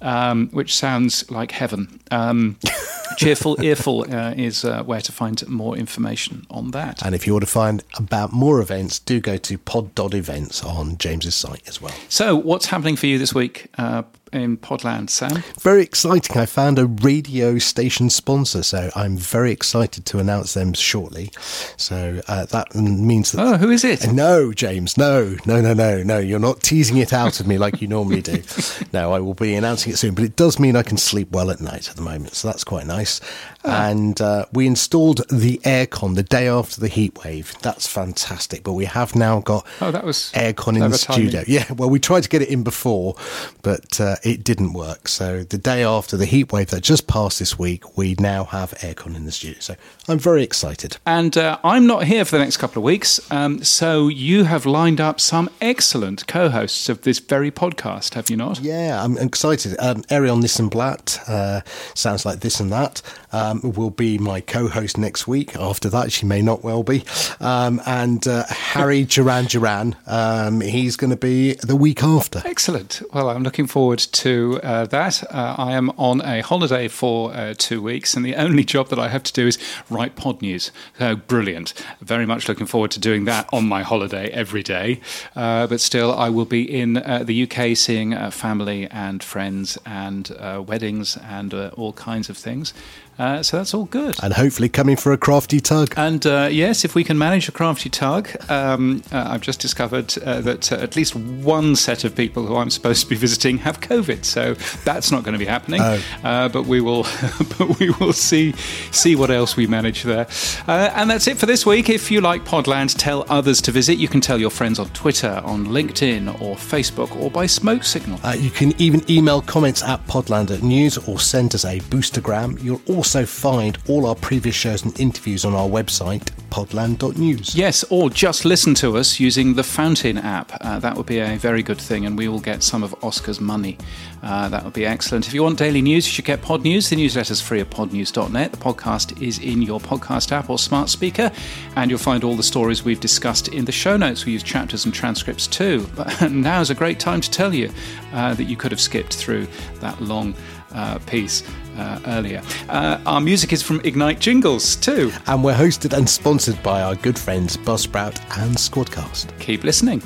um, which sounds like heaven. Um, (laughs) Cheerful Earful uh, is uh, where to find more information on that. And if you want to find about more events, do go to pod.events on James's site as well. So, what's happening for you this week? Uh, in Podland, Sam? Very exciting. I found a radio station sponsor, so I'm very excited to announce them shortly. So uh, that means that. Oh, who is it? No, James. No, no, no, no, no. You're not teasing it out of me like you normally do. (laughs) no, I will be announcing it soon, but it does mean I can sleep well at night at the moment, so that's quite nice. Oh. And uh, we installed the aircon the day after the heat wave. That's fantastic. But we have now got oh, that was aircon in the studio. Yeah, well, we tried to get it in before, but uh, it didn't work. So the day after the heat wave that just passed this week, we now have aircon in the studio. So I'm very excited. And uh, I'm not here for the next couple of weeks. Um, so you have lined up some excellent co hosts of this very podcast, have you not? Yeah, I'm excited. Um, Arielle Nissenblatt, uh, sounds like this and that, um, will be my co host next week. After that, she may not well be. Um, and uh, Harry Duran Duran, um, he's going to be the week after. Excellent. Well, I'm looking forward to uh, that. Uh, I am on a holiday for uh, two weeks, and the only job that I have to do is write Podnews. So brilliant. Very much looking forward to doing that on my holiday every day. Uh, but still, I will be in uh, the UK seeing family and friends and weddings and all kinds of things. Uh, so that's all good. And hopefully coming for a crafty tug. And uh, yes, if we can manage a crafty tug, um, uh, I've just discovered uh, that uh, at least one set of people who I'm supposed to be visiting have COVID. So that's not going to be happening. Oh. Uh, but we will, (laughs) but we will see see what else we manage there. and that's it for this week. If you like Podland, tell others to visit. You can tell your friends on Twitter, on LinkedIn, or Facebook, or by smoke signal. you can even email comments at Podland at News or send us a boostergram. You'll also also find all our previous shows and interviews on our website, podland.news. Yes, or just listen to us using the Fountain app. Uh, that would be a very good thing, and we will get some of Oscar's money. Uh, that would be excellent. If you want daily news, you should get Podnews. The newsletter's free at podnews.net. The podcast is in your podcast app or smart speaker, and you'll find all the stories we've discussed in the show notes. We use chapters and transcripts too. (laughs) But now is a great time to tell you uh, that you could have skipped through that long uh, piece uh, earlier. Uh, our music is from Ignite Jingles too. And we're hosted and sponsored by our good friends Buzzsprout and Squadcast. Keep listening.